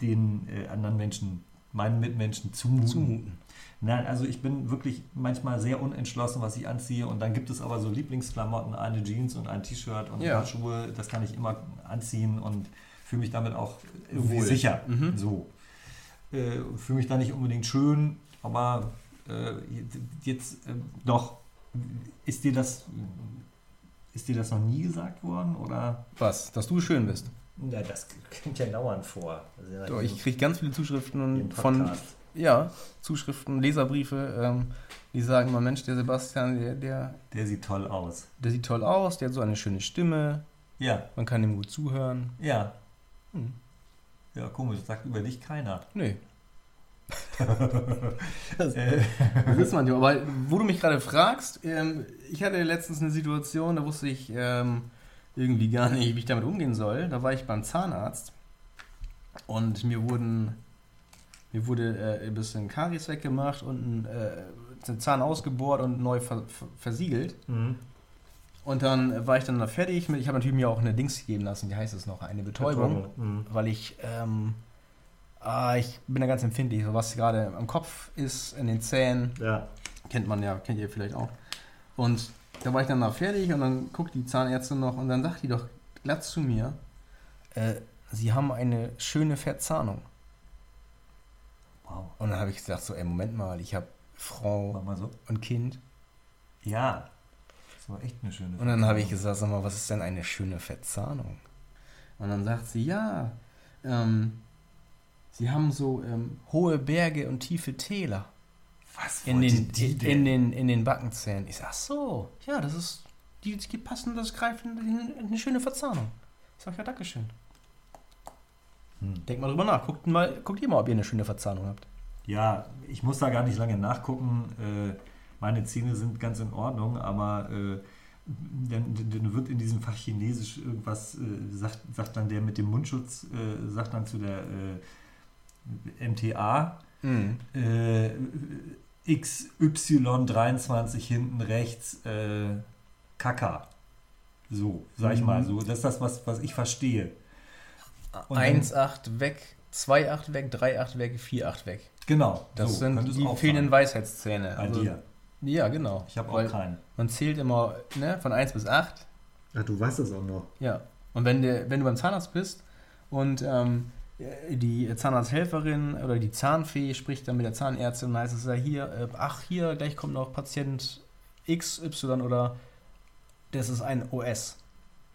den äh, anderen Menschen, meinen Mitmenschen zumuten. Zumuten. Nein, also ich bin wirklich manchmal sehr unentschlossen, was ich anziehe. Und dann gibt es aber so Lieblingsklamotten, eine Jeans und ein T-Shirt und Ja. ein paar Schuhe. Das kann ich immer anziehen und fühle mich damit auch irgendwie Wohl. sicher. Mhm. So. Äh, fühle mich da nicht unbedingt schön, aber äh, jetzt äh, doch. Ist dir das ist dir das noch nie gesagt worden oder? Was? Dass du schön bist. Ja, das kommt ja dauernd vor. Also Doch, ich kriege ganz viele Zuschriften von, ja, Zuschriften, Leserbriefe, ähm, die sagen immer, Mensch, der Sebastian, der, der, Der sieht toll aus. der sieht toll aus, der hat so eine schöne Stimme, Ja, man kann ihm gut zuhören. ja. Hm. Ja, komisch, sagt über dich keiner. Nö. <laughs> Äh, Das ist manchmal. Aber wo du mich gerade fragst, ähm, ich hatte letztens eine Situation, da wusste ich ähm, irgendwie gar nicht, wie ich damit umgehen soll. Da war ich beim Zahnarzt und mir wurden mir wurde äh, ein bisschen Karies weggemacht und ein, äh, Zahn ausgebohrt und neu ver ver versiegelt. mhm. Und dann war ich dann da fertig. Mit, ich habe natürlich mir auch eine Dings geben lassen, wie heißt es noch, eine Betäubung, Mhm. weil ich ähm, ah, ich bin da ganz empfindlich, so was gerade am Kopf ist, in den Zähnen. Ja. Kennt man ja, kennt ihr vielleicht auch. Und da war ich dann da fertig und dann guckt die Zahnärztin noch und dann sagt die doch glatt zu mir, äh, Sie haben eine schöne Verzahnung. Wow. Und dann habe ich gesagt, so, ey, Moment mal, ich habe Frau so. und Kind. Ja. Das war echt eine schöne Und dann habe ich gesagt, sag mal, was ist denn eine schöne Verzahnung? Und dann sagt sie, ja, ähm, Sie haben so ähm, hohe Berge und tiefe Täler. Was in den, die in, denn? den, in den Backenzähnen. Ich sag, ach so, ja, das ist, die, die passen, das greift in, in eine schöne Verzahnung. Ich sag, ja, Dankeschön. Hm. Denkt mal drüber nach. Guckt, mal, guckt ihr mal, ob ihr eine schöne Verzahnung habt. Ja, ich muss da gar nicht lange nachgucken. Äh, meine Zähne sind ganz in Ordnung, aber äh, dann, dann wird in diesem Fach Chinesisch irgendwas, äh, sagt, sagt dann der mit dem Mundschutz, äh, sagt dann zu der MTA, äh, XY23 hinten rechts, äh, Kaka. So, sag ich Mhm. mal so. Das ist das, was, was ich verstehe. Und dann- 1,8 weg, 2,8 weg, 3,8 weg, 4,8 weg. Genau. Das so, sind die auch fehlenden sein. Weisheitszähne. Bei Also- dir. Ja, genau. Ich habe auch keinen. Man zählt immer ne, von 1 bis 8. Ja, du weißt das auch noch. Ja. Und wenn, der, wenn du beim Zahnarzt bist und ähm, die Zahnarzthelferin oder die Zahnfee spricht dann mit der Zahnärztin und heißt es ja hier, äh, ach hier, gleich kommt noch Patient XY oder das ist ein OS,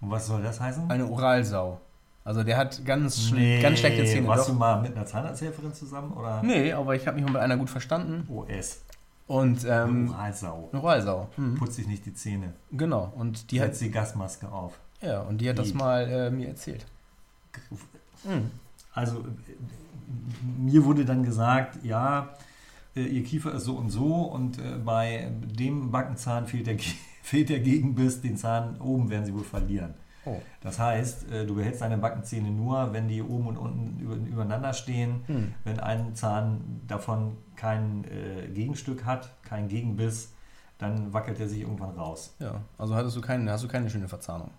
Und was soll das heißen? eine Oralsau. Also der hat ganz, schl- ganz schlechte Zähne. Warst Doch. du mal mit einer Zahnarzthelferin zusammen oder? Nee, aber ich habe mich mal mit einer gut verstanden. OS. Und ähm, Oralsau. eine Oralsau. Mhm. Putz dich nicht die Zähne. Genau. Und die hat, Setz die Gasmaske auf. ja, und die hat das Die- mal äh, mir erzählt. Mhm. Also mir wurde dann gesagt, ja, äh, ihr Kiefer ist so und so und äh, bei dem Backenzahn fehlt der, <laughs> fehlt der Gegenbiss, den Zahn oben werden sie wohl verlieren. Oh. Das heißt, äh, du behältst deine Backenzähne nur, wenn die oben und unten über, übereinander stehen. Hm. Wenn ein Zahn davon kein Gegenstück hat, kein Gegenbiss, dann wackelt er sich irgendwann raus. Ja, also hattest du keine, hast du keine schöne Verzahnung.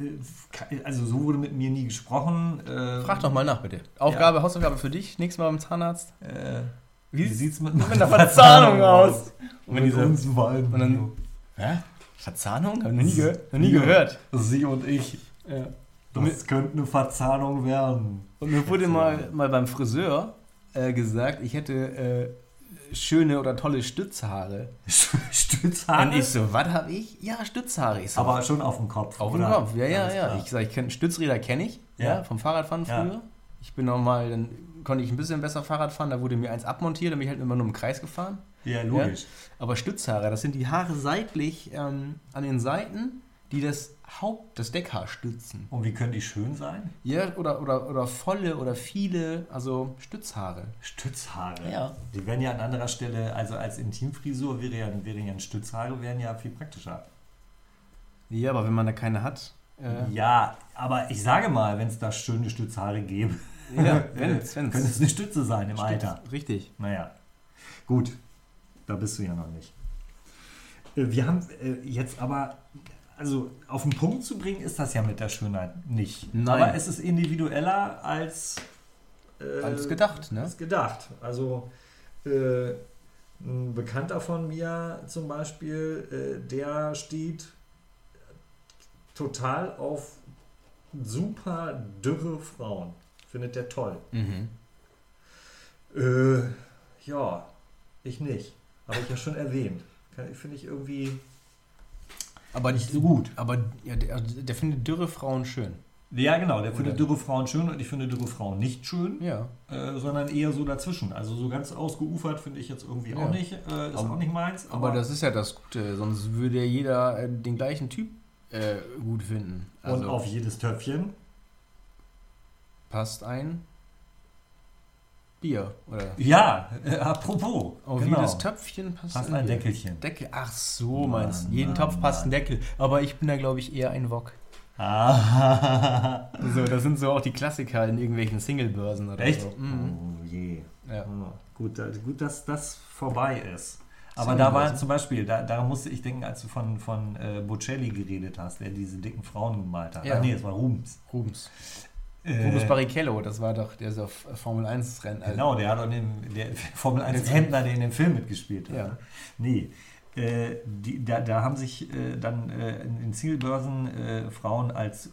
Äh, Also so wurde mit mir nie gesprochen. Äh, Frag doch mal nach, bitte. Aufgabe, Hausaufgabe für dich, nächstes Mal beim Zahnarzt. Äh, Wie wie sieht's mit, mit einer <laughs> Verzahnung aus? Und wenn mit diese- und dann- Hä? Verzahnung? Hab ich noch nie, ge noch nie gehört. Sie und ich. Ja. Das könnte eine Verzahnung werden. Und mir wurde mal, mal beim Friseur äh, gesagt, ich hätte äh, schöne oder tolle Stützhaare. <laughs> Stützhaare. Und ich so, was hab ich? Ja, Stützhaare. Ich so, aber schon auf dem Kopf. Auf dem? Kopf, ja, ja, ja. Ich sag, ich kenn, Stützräder kenne ich, ja. Ja. vom Fahrradfahren Ja. früher. Ich bin nochmal, dann konnte ich ein bisschen besser Fahrrad fahren, da wurde mir eins abmontiert, dann bin ich halt immer nur im Kreis gefahren. Ja, logisch. Aber Stützhaare, das sind die Haare seitlich ähm, an den Seiten, die das Haupt, das Deckhaar stützen. Und wie können die schön sein? Ja, oder, oder, oder volle oder viele, also Stützhaare. Stützhaare. Ja. Die wären ja an anderer Stelle, also als Intimfrisur wäre ja, wäre ja ein Stützhaare, wären ja viel praktischer. Ja, aber wenn man da keine hat, äh, Ja, aber ich sage mal, wenn es da schöne Stützhaare gäbe, ja, <laughs> wenn's, könnte wenn's. es eine Stütze sein im Alter. Richtig. Naja, gut, da bist du ja noch nicht. Äh, Wir haben äh, jetzt aber, also auf den Punkt zu bringen, ist das ja mit der Schönheit nicht. Nein. Aber es ist individueller als, äh, Alles gedacht, ne? als gedacht. Also äh, ein Bekannter von mir zum Beispiel, äh, der steht total auf super dürre Frauen. Findet der toll. Mhm. Äh, ja, ich nicht. Habe ich ja schon erwähnt. Finde ich irgendwie Aber nicht so gut. Aber ja, der, also der findet dürre Frauen schön. Ja, genau, der findet dürre Frauen schön und ich finde dürre Frauen nicht schön, Ja. äh, sondern eher so dazwischen. Also so ganz ausgeufert finde ich jetzt irgendwie auch Ja. nicht, äh, ist Aber- auch nicht meins. Aber das ist ja das Gute, sonst würde ja jeder äh, den gleichen Typ äh, gut finden. und Also auf jedes Töpfchen passt ein Bier. Oder Ja, äh, apropos. auf genau. jedes Töpfchen passt, Passt ein. Deckelchen. Deckel. Ach so, meinst du. Jeden Topf passt ein. Deckel. Aber ich bin da, glaube ich, eher ein Wok. Ah. So, das sind so auch die Klassiker in irgendwelchen Singlebörsen oder Echt? so. Mhm. Oh je. Ja. Ah, Gut, da, gut, dass das vorbei ist. Aber da war zum Beispiel, da, daran musste ich denken, als du von, von äh, Bocelli geredet hast, der diese dicken Frauen gemalt hat. Ja. Ach nee, es war Rubens. Rubens. Äh, Rubens Barrichello, das war doch der so Formel 1 Rennen. Also, Genau, der hat auch den der <laughs> Formel 1 Händler, der in dem Film mitgespielt hat. Ja. Nee. Äh, die, da, da haben sich äh, dann äh, in, in Singlebörsen äh, Frauen als äh,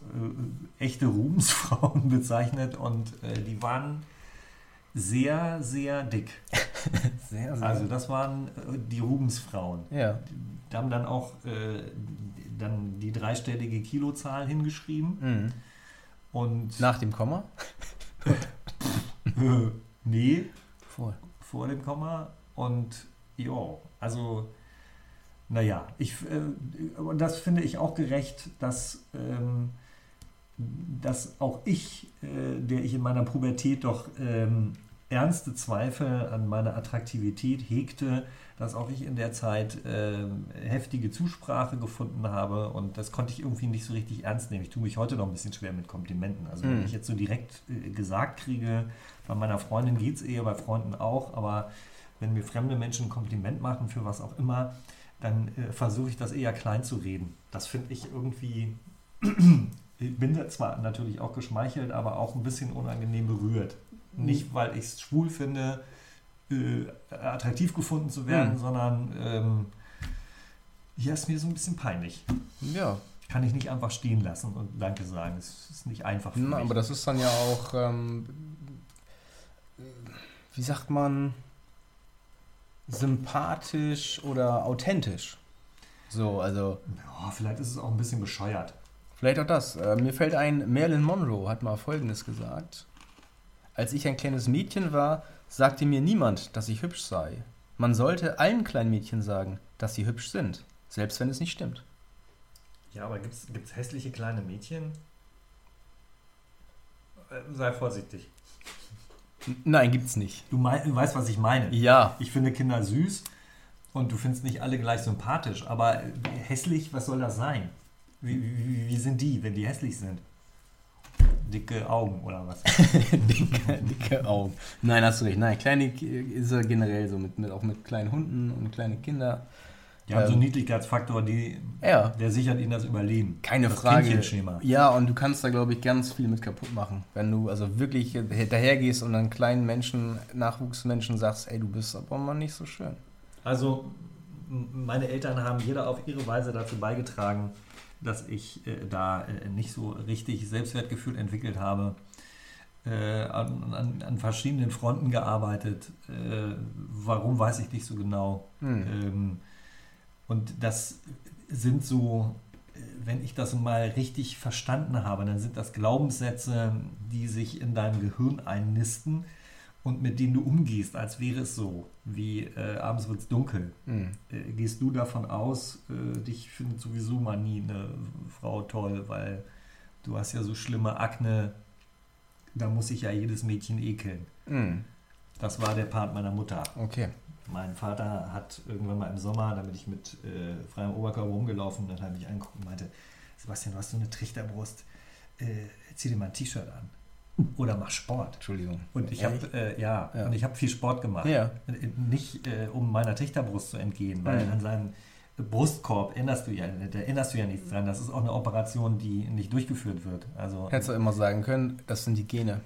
echte Rubensfrauen <laughs> bezeichnet und die waren sehr, sehr dick. <laughs> Sehr, sehr. Also das waren die Rubensfrauen. ja. Die haben dann auch dann die dreistellige Kilozahl hingeschrieben Mhm. Und Nach dem Komma? <laughs> äh, nee, Vor. vor dem Komma und ja, also naja, ich äh, und das finde ich auch gerecht, dass ähm, dass auch ich, äh, der ich in meiner Pubertät doch ähm, ernste Zweifel an meiner Attraktivität hegte, dass auch ich in der Zeit ähm, heftige Zusprache gefunden habe und das konnte ich irgendwie nicht so richtig ernst nehmen. Ich tue mich heute noch ein bisschen schwer mit Komplimenten. Also wenn Mhm. ich jetzt so direkt äh, gesagt kriege, bei meiner Freundin geht es eher, bei Freunden auch, aber wenn mir fremde Menschen ein Kompliment machen für was auch immer, dann äh, versuche ich das eher klein zu reden. Das finde ich irgendwie, <clears throat> ich bin da zwar natürlich auch geschmeichelt, aber auch ein bisschen unangenehm berührt. Nicht, weil ich es schwul finde, äh, attraktiv gefunden zu werden, Mhm. sondern ähm, ja, ist mir so ein bisschen peinlich. Ja. Kann ich nicht einfach stehen lassen und Danke sagen. Es ist nicht einfach für Na, mich. aber das ist dann ja auch, ähm, wie sagt man, sympathisch oder authentisch. So, also Ja, vielleicht ist es auch ein bisschen bescheuert. vielleicht auch das. Äh, mir fällt ein, Marilyn Monroe hat mal Folgendes gesagt. Als ich ein kleines Mädchen war, sagte mir niemand, dass ich hübsch sei. Man sollte allen kleinen Mädchen sagen, dass sie hübsch sind, selbst wenn es nicht stimmt. Ja, aber gibt es hässliche kleine Mädchen? Äh, Sei vorsichtig. Nein, gibt's nicht. Du, mei- du weißt, was ich meine. Ja, Ich finde Kinder süß und du findest nicht alle gleich sympathisch. Aber äh, hässlich, was soll das sein? Wie, wie, wie sind die, wenn die hässlich sind? Dicke Augen oder was? <laughs> dicke, dicke Augen. Nein, hast du recht. Nein, kleine ist er generell so, mit, mit, auch mit kleinen Hunden und kleine Kinder. Die haben so einen Ähm, Niedlichkeitsfaktor, die, Ja, der sichert ihnen das Überleben. keine das Frage. Ja, und du kannst da, glaube ich, ganz viel mit kaputt machen. Wenn du also wirklich hinterhergehst und dann kleinen Menschen, Nachwuchsmenschen sagst, ey, du bist aber mal nicht so schön. Also, meine Eltern haben jeder auf ihre Weise dazu beigetragen, dass ich äh, da äh, nicht so richtig Selbstwertgefühl entwickelt habe. Äh, an, an, an verschiedenen Fronten gearbeitet. Äh, warum weiß ich nicht so genau. Hm. Ähm, und das sind so, äh, wenn ich das mal richtig verstanden habe, dann sind das Glaubenssätze, die sich in deinem Gehirn einnisten und mit denen du umgehst, als wäre es so, wie äh, abends wird es dunkel. Hm. Äh, gehst du davon aus, äh, dich findet sowieso mal nie eine Frau toll, weil du hast ja so schlimme Akne, da muss sich ja jedes Mädchen ekeln. Hm. Das war der Part meiner Mutter. Okay. Mein Vater hat irgendwann mal im Sommer, da bin ich mit äh, freiem Oberkörper rumgelaufen, dann hat er mich angeguckt und meinte, Sebastian, du hast so eine Trichterbrust, äh, zieh dir mal ein T-Shirt an oder mach Sport. Entschuldigung. Und ich habe äh, ja, Ja. und ich habe viel Sport gemacht. Ja. Äh, Nicht äh, um meiner Trichterbrust zu entgehen, weil Mhm. an seinem Brustkorb erinnerst du ja, da erinnerst du ja nichts dran. Das ist auch eine Operation, die nicht durchgeführt wird. Also Hättest du immer sagen können, das sind die Gene.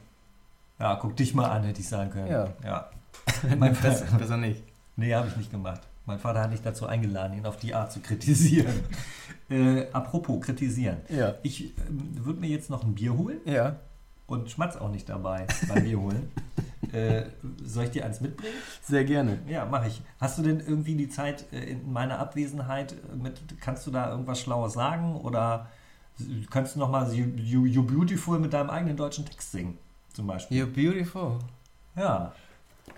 ja, guck dich mal an, hätte ich sagen können. Ja. ja. <laughs> Mein besser, Vater, besser nicht. nee, habe ich nicht gemacht. Mein Vater hat mich dazu eingeladen, ihn auf die Art zu kritisieren. <laughs> äh, apropos kritisieren. Ja. Ich ähm, würde mir jetzt noch ein Bier holen Ja. Und schmatz auch nicht dabei beim Bier holen. <laughs> äh, soll ich dir eins mitbringen? Sehr gerne. Ja, mache ich. Hast du denn irgendwie die Zeit äh, in meiner Abwesenheit äh, mit, kannst du da irgendwas Schlaues sagen oder Kannst du nochmal you, you, you Beautiful mit deinem eigenen deutschen Text singen, zum Beispiel? You're beautiful. Ja.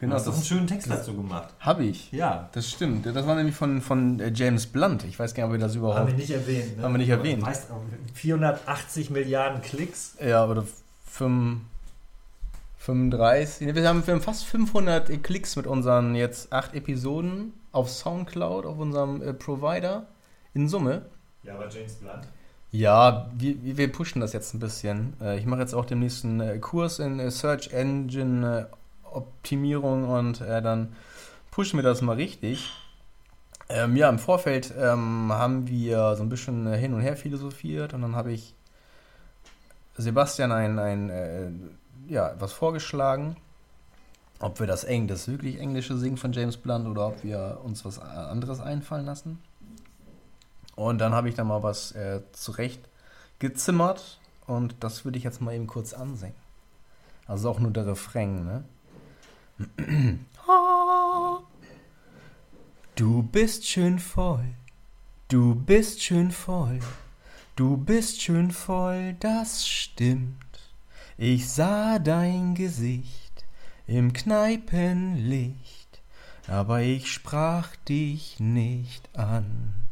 Genau, du hast einen das schönen Text dazu gemacht. habe ich. Ja. Das stimmt. Das war nämlich von, von äh, James Blunt. Ich weiß gar nicht, ob wir das Haben überhaupt. wir nicht erwähnt. Ne? Haben wir nicht erwähnt. Weißt, 480 Milliarden Klicks. Ja, oder 5, 35. Wir haben, wir haben fast 500 Klicks mit unseren jetzt acht Episoden auf Soundcloud, auf unserem äh, Provider in Summe. Ja, aber James Blunt. Ja, wir, wir pushen das jetzt ein bisschen. Äh, Ich mache jetzt auch den nächsten äh, Kurs in äh, Search Engine äh, Optimierung und äh, dann pushen wir das mal richtig. Ähm, ja, im Vorfeld ähm, haben wir so ein bisschen hin und her philosophiert und dann habe ich Sebastian ein, ein äh, ja, etwas vorgeschlagen. Ob wir das eng, das wirklich englische Singen von James Blunt oder ob wir uns was anderes einfallen lassen. Und dann habe ich da mal was äh, zurecht gezimmert und das würde ich jetzt mal eben kurz ansingen. Also auch nur der Refrain, ne? Du bist schön voll, du bist schön voll, du bist schön voll, das stimmt. Ich sah dein Gesicht im Kneipenlicht, aber ich sprach dich nicht an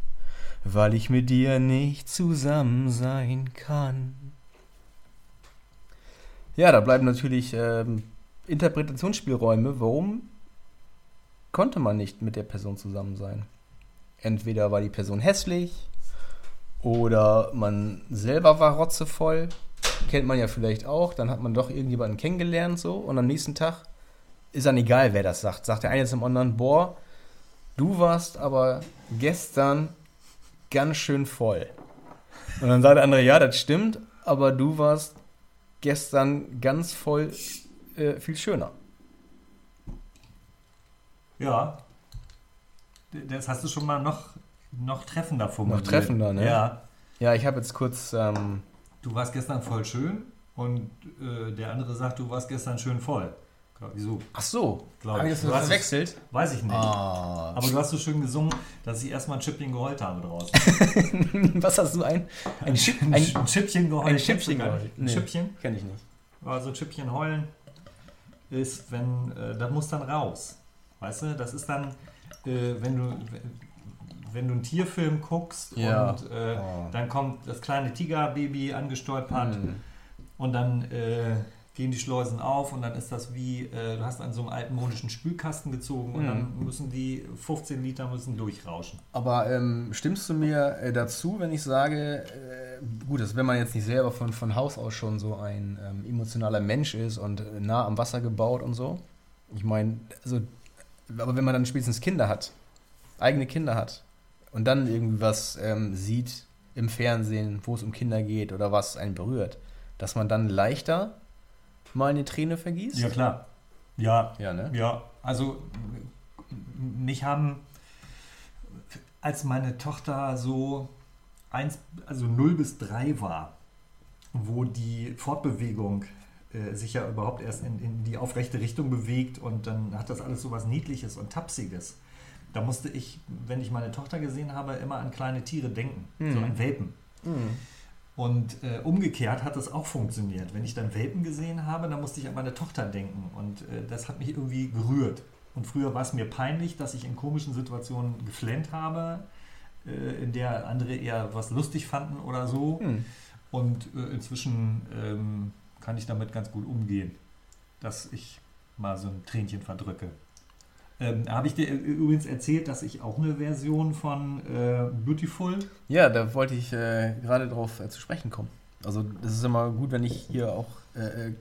weil ich mit dir nicht zusammen sein kann. Ja, da bleiben natürlich ähm, Interpretationsspielräume. Warum konnte man nicht mit der Person zusammen sein? Entweder war die Person hässlich oder man selber war rotzevoll. Kennt man ja vielleicht auch. Dann hat man doch irgendjemanden kennengelernt so und am nächsten Tag ist dann egal, wer das sagt. Sagt der eine zum anderen, boah, du warst aber gestern ganz schön voll. Und dann sagt der andere, ja, das stimmt, aber du warst gestern ganz voll äh, viel schöner. Ja. Das hast du schon mal noch, noch treffender formuliert. Noch treffender, ne? Ja. Ja, ich habe jetzt kurz, ähm, Du warst gestern voll schön und äh, der andere sagt, du warst gestern schön voll. Wieso? ach so, Glaub habe ich Du hast verwechselt? Weiß ich nicht. Ah. Aber du hast so schön gesungen, dass ich erstmal ein Chipchen geheult habe draußen. <laughs> Was hast du ein? Ein, Chip, Ein, ein, ein Chipchen geheult. ein Chipchen nicht? geheult. Ein Nee. Chipchen? Kenn ich nicht. Also ein Chipchen heulen ist, wenn, äh, das muss dann raus. Weißt du, das ist dann, äh, wenn du wenn du einen Tierfilm guckst Ja. und äh, Oh. dann kommt das kleine Tigerbaby angestolpert Hm. und dann äh, gehen die Schleusen auf und dann ist das wie, äh, du hast an so einem altmodischen Spülkasten gezogen und dann müssen die 15 Liter müssen durchrauschen. Aber ähm, stimmst du mir äh, dazu, wenn ich sage, äh, gut, dass wenn man jetzt nicht selber von, von Haus aus schon so ein ähm, emotionaler Mensch ist und äh, nah am Wasser gebaut und so? Ich meine, also, aber wenn man dann spätestens Kinder hat, eigene Kinder hat und dann irgendwie was ähm, sieht im Fernsehen, wo es um Kinder geht oder was einen berührt, dass man dann leichter mal eine Träne vergießt? Ja, klar. Ja, Ja, ne? Ja, also mich haben, als meine Tochter so eins, also 0 bis 3 war, wo die Fortbewegung äh, sich ja überhaupt erst in, in die aufrechte Richtung bewegt und dann hat das alles so was Niedliches und Tapsiges. Da musste ich, wenn ich meine Tochter gesehen habe, immer an kleine Tiere denken, so Mhm. an Welpen. Mhm. Und äh, umgekehrt hat das auch funktioniert. Wenn ich dann Welpen gesehen habe, dann musste ich an meine Tochter denken. Und äh, das hat mich irgendwie gerührt. Und früher war es mir peinlich, dass ich in komischen Situationen geflennt habe, äh, in der andere eher was lustig fanden oder so. Hm. Und äh, inzwischen ähm, kann ich damit ganz gut umgehen, dass ich mal so ein Tränchen verdrücke. Ähm, Habe ich dir übrigens erzählt, dass ich auch eine Version von äh, Beautiful Ja, da wollte ich äh, gerade drauf äh, zu sprechen kommen. Also das ist immer gut, wenn ich hier auch äh, äh,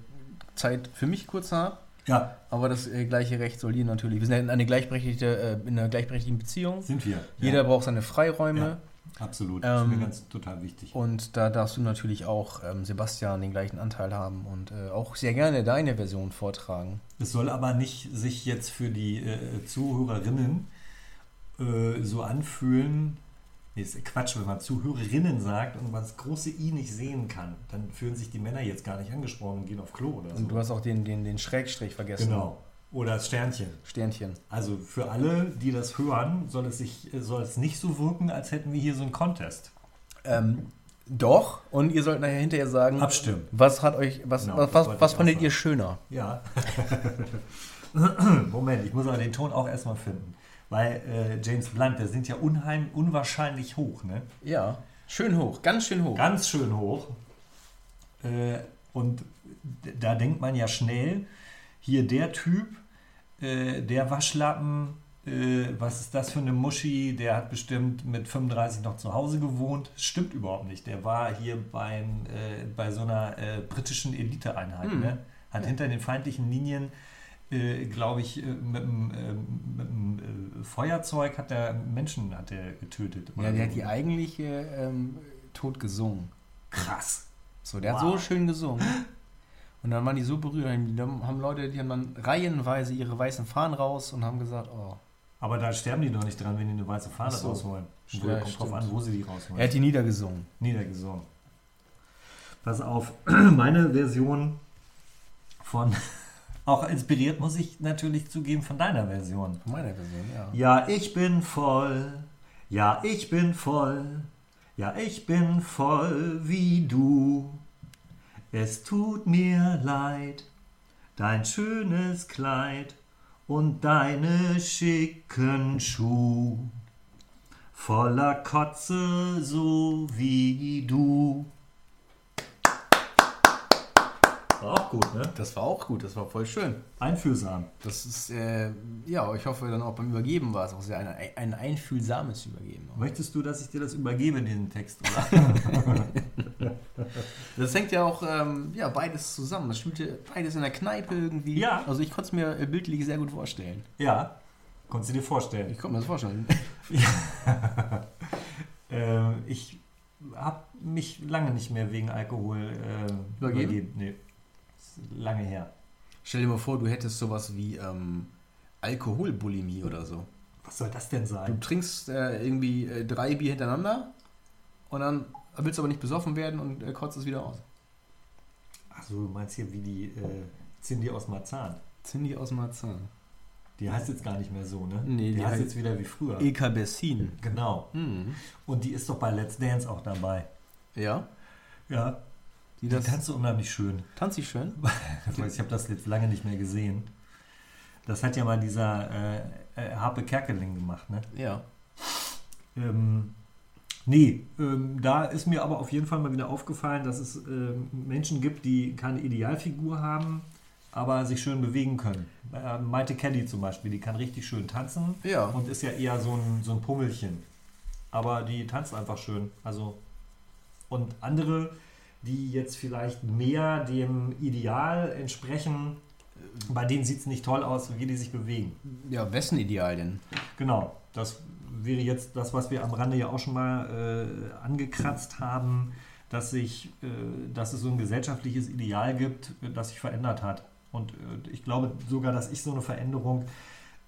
Zeit für mich kurz habe. Ja, Aber das äh, gleiche Recht soll hier natürlich. Wir sind ja in, eine gleichberechtigte, äh, in einer gleichberechtigten Beziehung. sind wir. Jeder ja, braucht seine Freiräume. Ja. Absolut. Das ist Ähm, mir ganz total wichtig. Und da darfst du natürlich auch, ähm, Sebastian, den gleichen Anteil haben und äh, auch sehr gerne deine Version vortragen. Es soll aber nicht sich jetzt für die äh, Zuhörerinnen äh, so anfühlen. Nee, ist Quatsch, wenn man Zuhörerinnen sagt und man das große I nicht sehen kann, dann fühlen sich die Männer jetzt gar nicht angesprochen und gehen auf Klo oder so. Und du hast auch den, den, den Schrägstrich vergessen. genau. Oder das Sternchen. Sternchen. Also für alle, die das hören, soll es, sich, soll es nicht so wirken, als hätten wir hier so einen Contest. Ähm, Doch, und ihr sollt nachher hinterher sagen, Abstimmen. was hat euch, was, Genau, was, was, was fandet ihr schöner? Ja. <clears throat> Moment, ich muss aber den Ton auch erstmal finden. Weil äh, James Blunt, der sind ja unheim, unwahrscheinlich hoch, ne? Ja, schön hoch, ganz schön hoch. Ganz schön hoch. Äh, und da denkt man ja schnell, hier der Typ, äh, der Waschlappen, äh, was ist das für eine Muschi, der hat bestimmt mit 35 noch zu Hause gewohnt. Stimmt überhaupt nicht. Der war hier beim, äh, bei so einer äh, britischen Eliteeinheit. Hm. Ne? Hat Ja. hinter den feindlichen Linien, äh, glaube ich, äh, mit einem Feuerzeug hat der Menschen hat der getötet. Ja, der so. hat die eigentliche ähm, tot gesungen. Krass. So, der hat Wow. so schön gesungen. <laughs> Und dann waren die so berührt, dann haben Leute, die haben dann reihenweise ihre weißen Fahnen raus und haben gesagt, oh. Aber da sterben die doch nicht dran, wenn die eine weiße Fahne so. rausholen. Ja, kommt drauf stimmt. an, wo sie die rausholen. Er hat die niedergesungen. Niedergesungen. Pass auf, <clears throat> meine Version von, <laughs> auch inspiriert, muss ich natürlich zugeben, von deiner Version. Von meiner Version, ja. Ja, ich bin voll, ja, ich bin voll, ja, ich bin voll wie du. Es tut mir leid, dein schönes Kleid und deine schicken Schuh. Voller Kotze, so wie du. War auch gut, ne? Das war auch gut, das war voll schön. Einfühlsam. Das ist, äh, ja, ich hoffe dann auch beim Übergeben war es auch sehr ein, ein einfühlsames Übergeben. Möchtest du, dass ich dir das übergebe, diesen Text, oder? <laughs> <laughs> Das hängt ja auch, ähm, ja, beides zusammen. Das spielte beides in der Kneipe irgendwie. Ja. Also ich konnte es mir äh, bildlich sehr gut vorstellen. ja, konntest du dir vorstellen. Ich konnte mir das vorstellen. <laughs> Ähm, ich habe mich lange nicht mehr wegen Alkohol äh, Übergeben? Nee, ist lange her. Stell dir mal vor, du hättest sowas wie ähm, Alkoholbulimie oder so. Was soll das denn Du sein? trinkst äh, irgendwie äh, drei Bier hintereinander und dann willst du aber nicht besoffen werden und äh, kotzt es wieder aus. Achso, du meinst hier wie die äh, Cindy aus Marzahn. Cindy aus Marzahn. Die heißt jetzt gar nicht mehr so, ne? Nee, die, die heißt heißt- jetzt wieder wie früher. Eka Bessin. Genau. Mhm. Und die ist doch bei Let's Dance auch dabei. Ja. Ja. Die Die tanzt so unheimlich schön. <laughs> tanzt sie schön. <laughs> Ich habe das jetzt lange nicht mehr gesehen. Das hat ja mal dieser äh, äh, Harpe Kerkeling gemacht, ne? Ja. Ähm, nee, ähm, da ist mir aber auf jeden Fall mal wieder aufgefallen, dass es ähm, Menschen gibt, die keine Idealfigur haben, aber sich schön bewegen können. Äh, Maite Kelly zum Beispiel, die kann richtig schön tanzen Ja. und ist ja eher so ein, so ein Pummelchen. Aber die tanzt einfach schön. Also, und andere, die jetzt vielleicht mehr dem Ideal entsprechen, bei denen sieht es nicht toll aus, wie die sich bewegen. Ja, wessen Ideal denn? Genau, das wäre jetzt das, was wir am Rande ja auch schon mal äh, angekratzt haben, dass, sich, äh, dass es so ein gesellschaftliches Ideal gibt, das sich verändert hat. Und äh, ich glaube sogar, dass ich so eine Veränderung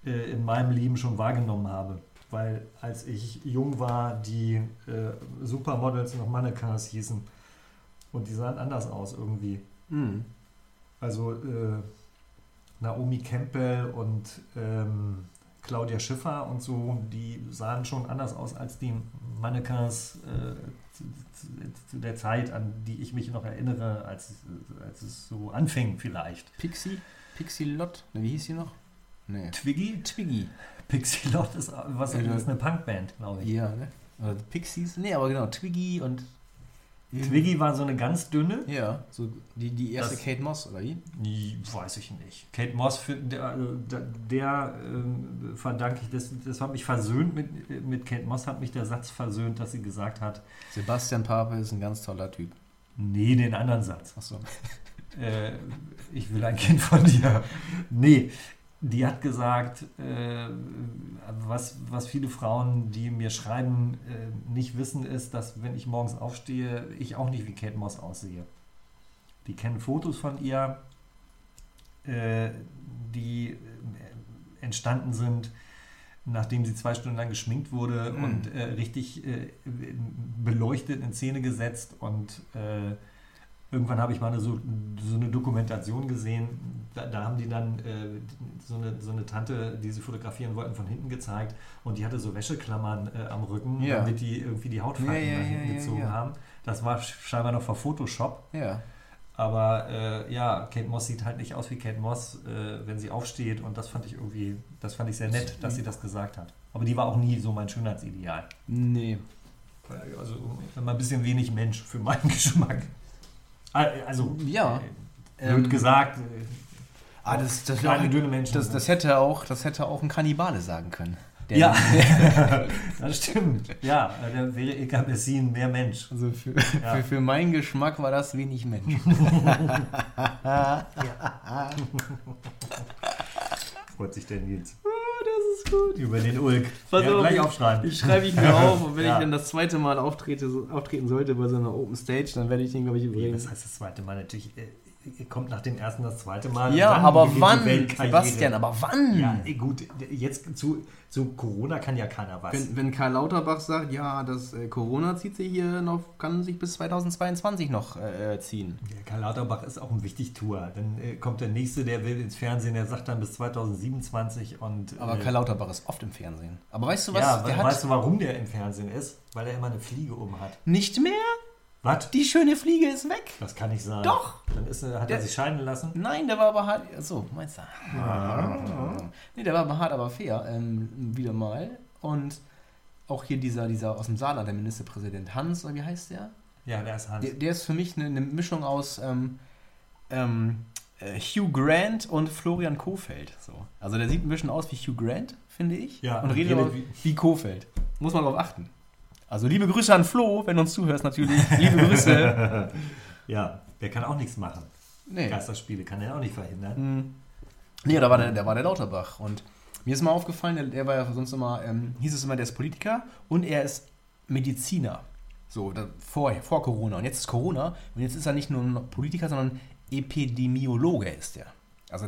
äh, in meinem Leben schon wahrgenommen habe. Weil als ich jung war, die äh, Supermodels noch Mannequins hießen. Und die sahen anders aus irgendwie. Mhm. Also äh, Naomi Campbell und ähm, Claudia Schiffer und so, die sahen schon anders aus als die Mannequins äh, zu, zu, der Zeit, an die ich mich noch erinnere, als, als es so anfing vielleicht. Pixie? Pixie Lott? Ne, wie hieß sie noch? Nee. Twiggy? Twiggy. Pixie Lott ist, was, Ja, ist eine Punkband, glaube ich. Ja, ne? Oder Pixies? Nee, aber genau, Twiggy und. Twiggy war so eine ganz dünne, Ja, so die, die erste Das- Kate Moss, oder wie? Nee, weiß ich nicht. Kate Moss, für, der, also der, ähm, verdanke ich, das, das hat mich versöhnt mit, mit Kate Moss, hat mich der Satz versöhnt, dass sie gesagt hat, Sebastian Pape ist ein ganz toller Typ. nee, den anderen Satz. Achso. Äh, ich will ein Kind von dir. Nee, die hat gesagt, äh, was, was viele Frauen, die mir schreiben, äh, nicht wissen, ist, dass wenn ich morgens aufstehe, ich auch nicht wie Kate Moss aussehe. Die kennen Fotos von ihr, äh, die äh, entstanden sind, nachdem sie zwei Stunden lang geschminkt wurde Mhm. und äh, richtig äh, beleuchtet in Szene gesetzt und irgendwann habe ich mal eine, so, so eine Dokumentation gesehen, da, da haben die dann äh, so, eine, so eine Tante, die sie fotografieren wollten, von hinten gezeigt und die hatte so Wäscheklammern äh, am Rücken, Ja. damit die irgendwie die Hautfalten Ja, ja, nach hinten gezogen haben. Das war scheinbar noch vor Photoshop. Ja. Aber äh, ja, Kate Moss sieht halt nicht aus wie Kate Moss, äh, wenn sie aufsteht. Und das fand ich irgendwie, das fand ich sehr nett, dass sie das gesagt hat. Aber die war auch nie so mein Schönheitsideal. Nee. Also immer ein bisschen wenig Mensch für meinen <laughs> Geschmack. Also, Ja. äh, blöd Ähm, gesagt, äh, Ah, das, das, kleine, dünne Menschen. das, das, hätte auch, das hätte auch ein Kannibale sagen können. Der- ja, <laughs> <laughs> das stimmt. Ja, da wäre Eka Bessin mehr Mensch. Also für, Ja. <laughs> für, für meinen Geschmack war das wenig Mensch. Freut sich der Nils. Das ist gut. Über den Ulk. Pass ja, auf, gleich ich- aufschreiben. Die schreibe ich mir auf und wenn <laughs> Ja. ich dann das zweite Mal auftrete, so, auftreten sollte bei so einer Open Stage, dann werde ich den, glaube ich, übrigens. das heißt das zweite Mal natürlich. Äh, kommt nach dem ersten das zweite Mal. Ja, aber wann? Sebastian, aber wann? Ja, eh, gut, jetzt zu, zu Corona kann ja keiner was. Wenn, wenn Karl Lauterbach sagt, ja, das äh, Corona zieht sich hier noch, kann sich bis 2022 noch äh, ziehen. Der Karl Lauterbach ist auch ein Wichtigtour. Dann äh, kommt der nächste, der will ins Fernsehen, der sagt dann bis 2027 und. Aber äh, Karl Lauterbach ist oft im Fernsehen. Aber weißt du was? ja, der we- hat weißt du, warum der im Fernsehen ist? Weil er immer eine Fliege um hat. nicht mehr? Was? Die schöne Fliege ist weg. Das kann nicht sein. Doch. Dann ist, hat Der- er sich scheiden lassen. Nein, der war aber hart. So, meinst du? Nee, der war aber hart, aber fair. Ähm, wieder mal. Und auch hier dieser, dieser aus dem Saarland, der Ministerpräsident Hans, oder wie heißt der? Ja, der ist Hans. Der, der ist für mich eine, eine Mischung aus ähm, ähm, äh, Hugh Grant und Florian Kofeld. So. Also der sieht ein bisschen aus wie Hugh Grant, finde ich. Ja, und und redet wie- wie Kofeld. Muss man darauf achten. Also liebe Grüße an Flo, wenn du uns zuhörst natürlich. Liebe Grüße. <laughs> ja, der kann auch nichts machen. Nee. Geisterspiele kann er auch nicht verhindern. Hm. Nee, da war der, der war der Lauterbach. Und mir ist mal aufgefallen, der, der war ja sonst immer, ähm, hieß es immer, der ist Politiker und er ist Mediziner. So, da, vor, vor Corona. Und jetzt ist Corona und jetzt ist er nicht nur ein Politiker, sondern Epidemiologe ist er. Also,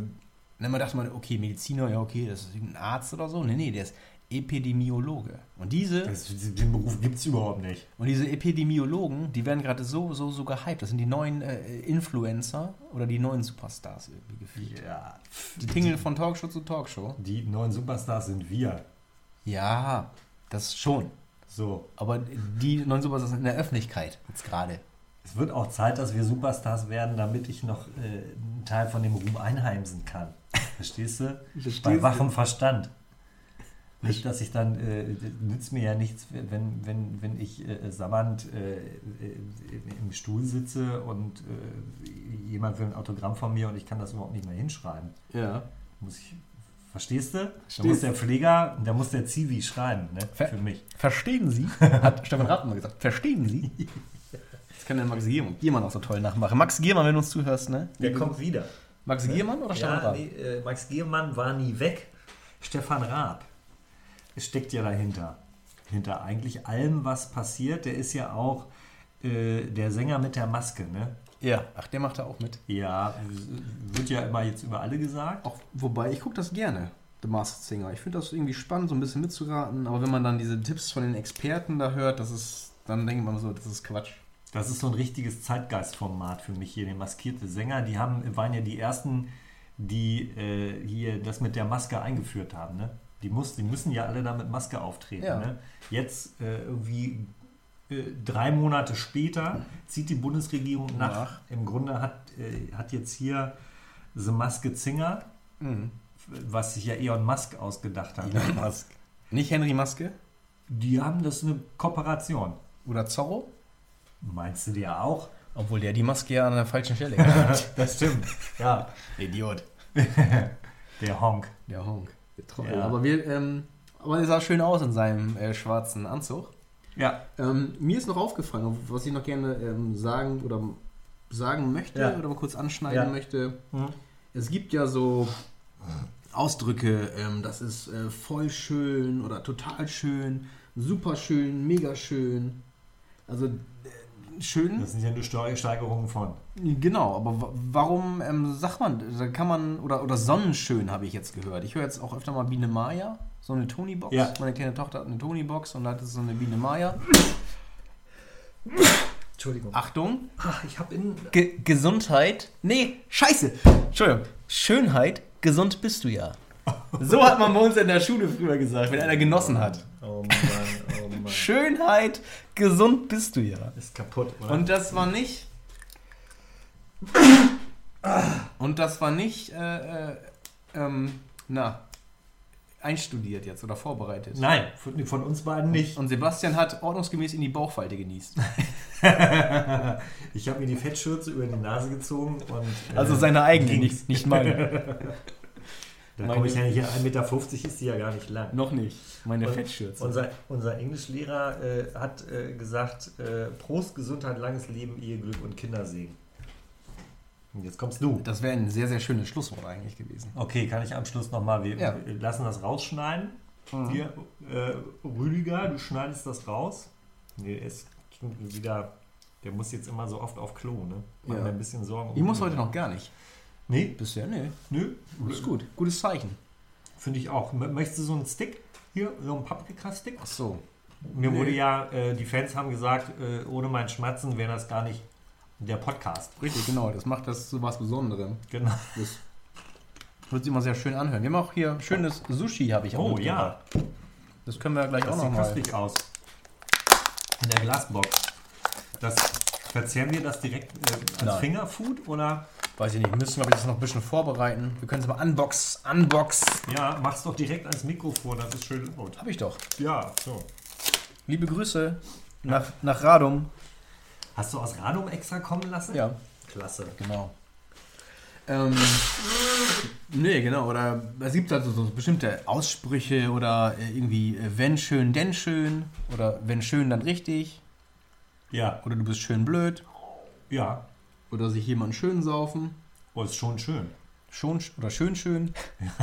wenn man dachte man, okay, Mediziner, ja, okay, das ist ein Arzt oder so. Nee, nee, der ist Epidemiologe. Und diese, Das, den Beruf gibt es überhaupt nicht. und diese Epidemiologen, die werden gerade so, so, so gehypt. Das sind die neuen äh, Influencer oder die neuen Superstars irgendwie gefühlt. Ja. Die tingeln von Talkshow zu Talkshow. Die neuen Superstars sind wir. Ja, das schon. So. Aber die neuen Superstars sind in der Öffentlichkeit jetzt gerade. Es wird auch Zeit, dass wir Superstars werden, damit ich noch äh, einen Teil von dem Ruhm einheimsen kann. Verstehst du? Verstehst Bei du? wachem Verstand. Nicht, dass ich dann, äh, nützt mir ja nichts, wenn, wenn, wenn ich äh, sabbernd äh, äh, im Stuhl sitze und äh, jemand will ein Autogramm von mir und ich kann das überhaupt nicht mehr hinschreiben. Ja. Muss ich, verstehst du? Da Verstehst muss der Pfleger, da muss der Zivi schreiben, ne? Ver- Für mich. Verstehen Sie? <laughs> Hat Stefan Rath mal gesagt. Verstehen Sie? <laughs> Kann der Max Giermann, Giermann auch so toll nachmachen. Max Giermann, wenn du uns zuhörst, ne? Der kommt wieder. Max Giermann oder Stefan Ja, Rath? nee, äh, Max Giermann war nie weg. Stefan Raab steckt ja dahinter. Hinter eigentlich allem, was passiert. Der ist ja auch äh, der Sänger mit der Maske, ne? Ja. Ach, der macht da auch mit. Ja, wird ja immer jetzt über alle gesagt. Auch, wobei, ich gucke das gerne, The Masked Singer. Ich finde das irgendwie spannend, so ein bisschen mitzuraten. Aber wenn man dann diese Tipps von den Experten da hört, das ist, dann denkt man so, das ist Quatsch. Das ist so ein richtiges Zeitgeistformat für mich hier, der maskierte Sänger. Die haben, waren ja die ersten, die äh, hier das mit der Maske eingeführt haben. Ne? Die, muss, die müssen ja alle da mit Maske auftreten. Ja. Ne? Jetzt äh, irgendwie äh, drei Monate später zieht die Bundesregierung nach. Nach. Im Grunde hat, äh, hat jetzt hier The Maske Zinger, Mhm. was sich ja Elon Musk ausgedacht hat. Elon Musk. Nicht Henry Maske? Die haben das eine Kooperation. Oder Zorro? Meinst du ja auch? Obwohl der die Maske ja an der falschen Stelle <laughs> hat. das stimmt. Ja, Idiot. <laughs> der Honk. Der Honk. Der. Ja. Aber, wir, ähm, aber er sah schön aus in seinem äh, schwarzen Anzug. Ja, Ähm, mir ist noch aufgefallen, was ich noch gerne ähm, sagen oder sagen möchte Ja. oder mal kurz anschneiden Ja. möchte. Mhm. Es gibt ja so Ausdrücke, ähm, das ist äh, voll schön oder total schön, super schön, mega schön. Also schön. Das sind ja nur Steigerungen von. Genau, aber wa- warum ähm, sagt man, da kann man, oder, oder Sonnenschön habe ich jetzt gehört. Ich höre jetzt auch öfter mal Biene Maya, so eine Tony-Box. Ja. Meine kleine Tochter hat eine Tony-Box und da hat so eine Biene Maya. Entschuldigung. Achtung, Ach, ich habe in. Ge Gesundheit. Nee, scheiße. Entschuldigung. Schönheit, gesund bist du ja. So hat man bei uns in der Schule früher gesagt, wenn einer genossen hat. Oh Mann, oh Mann. Schönheit, gesund bist du ja. Ist kaputt, oder? Und das war nicht. Und das war nicht, äh, äh, ähm, na, einstudiert jetzt oder vorbereitet. Nein, von, von uns beiden nicht. Und Sebastian hat ordnungsgemäß in die Bauchfalte genießt. <laughs> ich habe mir die Fettschürze über die Nase gezogen und. äh, Also seine eigene, nicht, nicht meine. <laughs> Da komme ich ja nicht hin. 1,50 Meter ist die ja gar nicht lang. Noch nicht. Meine Und Fettschürze. Unser, unser Englischlehrer äh, hat äh, gesagt: äh, Prost, Gesundheit, langes Leben, Eheglück und Kindersegen. Und jetzt kommst du. Das wäre ein sehr, sehr schönes Schlusswort eigentlich gewesen. Okay, kann ich am Schluss nochmal. Wir, Ja. wir lassen das rausschneiden. Mhm. Hier, äh, Rüdiger, du schneidest das raus. Nee, ist wieder. Der muss jetzt immer so oft auf Klo, ne? Mach Ja. mir ein bisschen Sorgen. um Ich muss heute noch gar nicht. Nee, Bisher, nee. nö. Ist gut. Gutes Zeichen. Finde ich auch. Möchtest du so einen Stick? Hier, so einen Paprika-Stick? Ach so. Mir Nee. wurde ja, äh, die Fans haben gesagt, äh, ohne mein Schmatzen wäre das gar nicht der Podcast. Richtig, genau. Das macht das zu was Besonderem. Genau. Das wird sich immer sehr schön anhören. Wir haben auch hier schönes Sushi, habe ich auch Oh mitgebracht. Das können wir gleich Das auch sieht noch mal. köstlich aus. In der Glasbox. Das verzehren wir das direkt äh, als. Fingerfood oder? Weiß ich nicht, wir müssen, glaube ich, das noch ein bisschen vorbereiten. Wir können es aber unbox, unbox. Ja, mach's doch direkt ans Mikrofon, das ist schön laut. Habe ich doch. Ja, so. Liebe Grüße nach, nach Radum. Hast du aus Radum extra kommen lassen? Ja, Klasse. genau. Ähm, nee, genau. Oder es gibt also so bestimmte Aussprüche oder äh, irgendwie, äh, wenn schön, denn schön. Oder wenn schön, dann richtig. Ja, Oder du bist schön blöd. ja. Oder sich jemand schön saufen. Oh, ist schon schön. Schon sch- oder schön schön.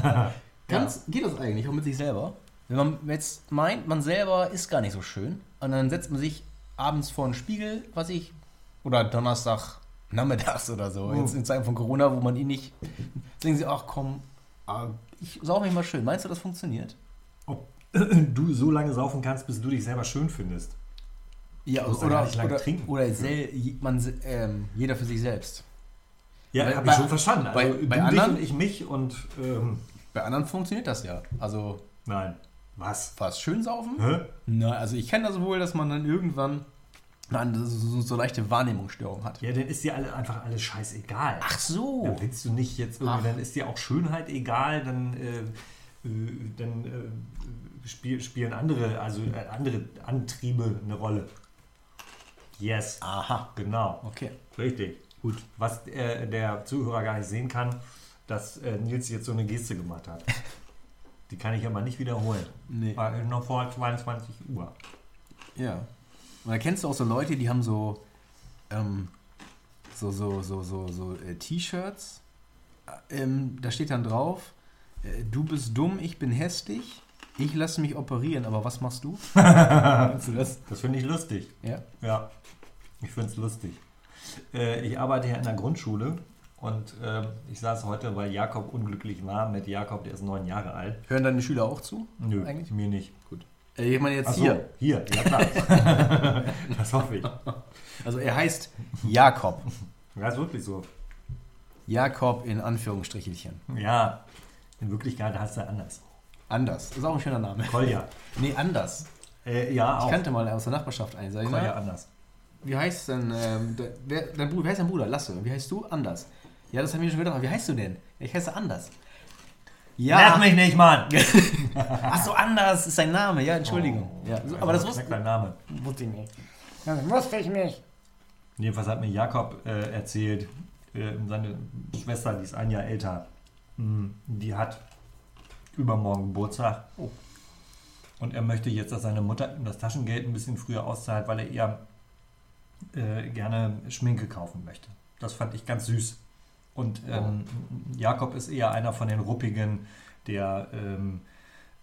<laughs> Ganz, Geht das eigentlich auch mit sich selber? Wenn man jetzt meint, man selber ist gar nicht so schön und dann setzt man sich abends vor einen Spiegel, was ich, oder Donnerstag nachmittags oder so, Oh. jetzt in Zeiten von Corona, wo man ihn nicht, denken sie, ach komm, ah, ich sauge mich mal schön. Meinst du, das funktioniert? Ob du so lange saufen kannst, bis du dich selber schön findest. Ja, oder, lange oder, trinken. oder sel, man, ähm, jeder für sich selbst. Ja, habe ich schon verstanden. Also bei- bei anderen- ich mich und ähm, Bei anderen funktioniert das ja. Also nein. Was? fast schön saufen? Hä? Na, also ich kenne das wohl, dass man dann irgendwann nein, so, so, leichte Wahrnehmungsstörung hat. Ja, dann ist dir alle, einfach alles scheißegal. Ach so. Ja, willst du nicht jetzt irgendwie, Ach. dann ist dir auch Schönheit egal, dann, äh, äh, dann äh, spiel, spielen andere, also äh, andere Antriebe eine Rolle. Yes, Aha. genau. Okay. Richtig. Gut. Was äh, der Zuhörer gar nicht sehen kann, dass äh, Nils jetzt so eine Geste gemacht hat. <laughs> Die kann ich aber nicht wiederholen. Nee. War noch vor 22 Uhr. Ja. Und da kennst du auch so Leute, die haben so ähm, so so so so so äh, T-Shirts. Ähm, da steht dann drauf: äh, Du bist dumm, ich bin hässlich. Ich lasse mich operieren, aber was machst du? Du das? Das finde ich lustig. Ja. Ja, ich finde es lustig. Äh, ich arbeite ja in der Grundschule und ähm, ich saß heute, weil Jakob unglücklich war, mit Jakob, der ist neun Jahre alt. Hören deine Schüler auch zu? Nö, Eigentlich? mir nicht. Äh, ich meine jetzt Ach so, hier. hier, ja klar. <laughs> das hoffe ich. Also er heißt Jakob. Ja, ist wirklich so. Jakob in Anführungsstrichelchen. Ja, in Wirklichkeit heißt er anders. Anders. Ist auch ein schöner Name. Kolja. Nee, anders. Äh, ja, Ich auch. kannte mal aus der Nachbarschaft einen. Sag ich, Kolja na, anders. wie heißt denn, ähm, der, wer, dein Bruder, wer heißt dein Bruder? Lasse. Wie heißt du? Anders. Ja, das haben wir schon gedacht. aber Wie heißt du denn? Ich heiße Anders. Nerv Ja. mich nicht, Mann! <laughs> Ach so, Anders ist sein Name. Ja, Entschuldigung. Oh, ja, so, aber das wusste, Schmeckt dein Name. wusste ich nicht. Das wusste ich nicht. Jedenfalls hat mir Jakob äh, erzählt, äh, seine Schwester, die ist ein Jahr älter, mh, die hat übermorgen Geburtstag. Oh. Und er möchte jetzt, dass seine Mutter ihm das Taschengeld ein bisschen früher auszahlt, weil er ihr äh, gerne Schminke kaufen möchte. Das fand ich ganz süß. Und ähm, Jakob ist eher einer von den Ruppigen, der ähm,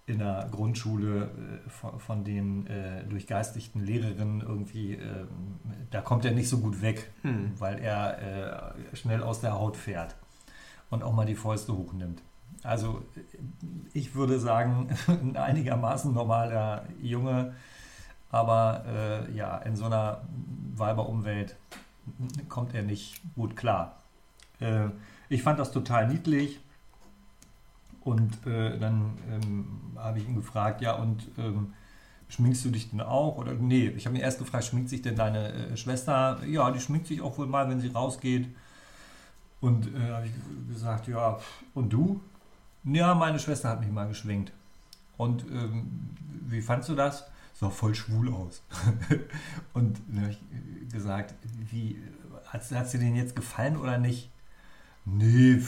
in der Grundschule äh, von, von den äh, durchgeistigten Lehrerinnen irgendwie, ähm, da kommt er nicht so gut weg, Hm. weil er äh, schnell aus der Haut fährt und auch mal die Fäuste hochnimmt. Also ich würde sagen, <laughs> ein einigermaßen normaler Junge, Aber äh, ja, in so einer Weiberumwelt kommt er nicht gut klar. Äh, ich fand das total niedlich. Und äh, dann ähm, habe ich ihn gefragt, ja, und ähm, schminkst du dich denn auch? Oder nee, ich habe ihn erst gefragt, schminkt sich denn deine äh, Schwester? Ja, die schminkt sich auch wohl mal, wenn sie rausgeht. Und äh, habe ich gesagt, ja, und du? Ja, meine Schwester hat mich mal geschminkt. Und ähm, wie fandst du das? Sah voll schwul aus. <laughs> und dann habe ich gesagt, wie, hat es dir denn jetzt gefallen oder nicht? Nee,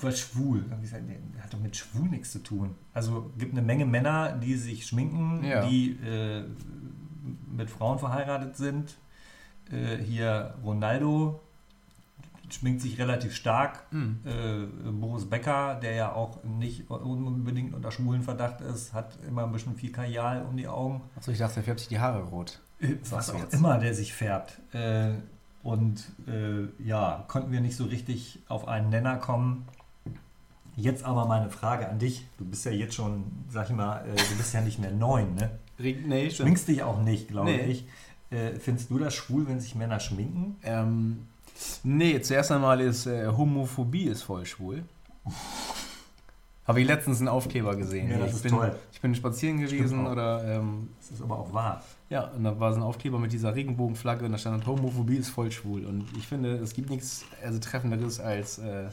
was schwul. Dann hab ich gesagt, nee, hat doch mit schwul nichts zu tun. Also gibt eine Menge Männer, die sich schminken, Ja. die äh, mit Frauen verheiratet sind. Äh, hier Ronaldo schminkt sich relativ stark. Hm. Äh, Boris Becker, der ja auch nicht unbedingt unter schwulen Verdacht ist, hat immer ein bisschen viel Kajal um die Augen. Achso, ich dachte, er färbt sich die Haare rot. Äh, Was auch jetzt? immer der sich färbt. Äh, und äh, ja, konnten wir nicht so richtig auf einen Nenner kommen. Jetzt aber meine Frage an dich. Du bist ja jetzt schon, sag ich mal, äh, du bist ja nicht mehr neun, ne? Nee, Schminkst dich auch nicht, glaube Nee. ich. Äh, findest du das schwul, wenn sich Männer schminken? Ähm, nee, zuerst einmal ist äh, Homophobie ist voll schwul. Habe ich letztens einen Aufkleber gesehen. Ja, das ich, ist bin, toll. ich bin spazieren gewesen oder ähm, Das ist aber auch wahr. ja, und da war so ein Aufkleber mit dieser Regenbogenflagge und da stand Homophobie ist voll schwul. Und ich finde, es gibt nichts also treffenderes als, äh,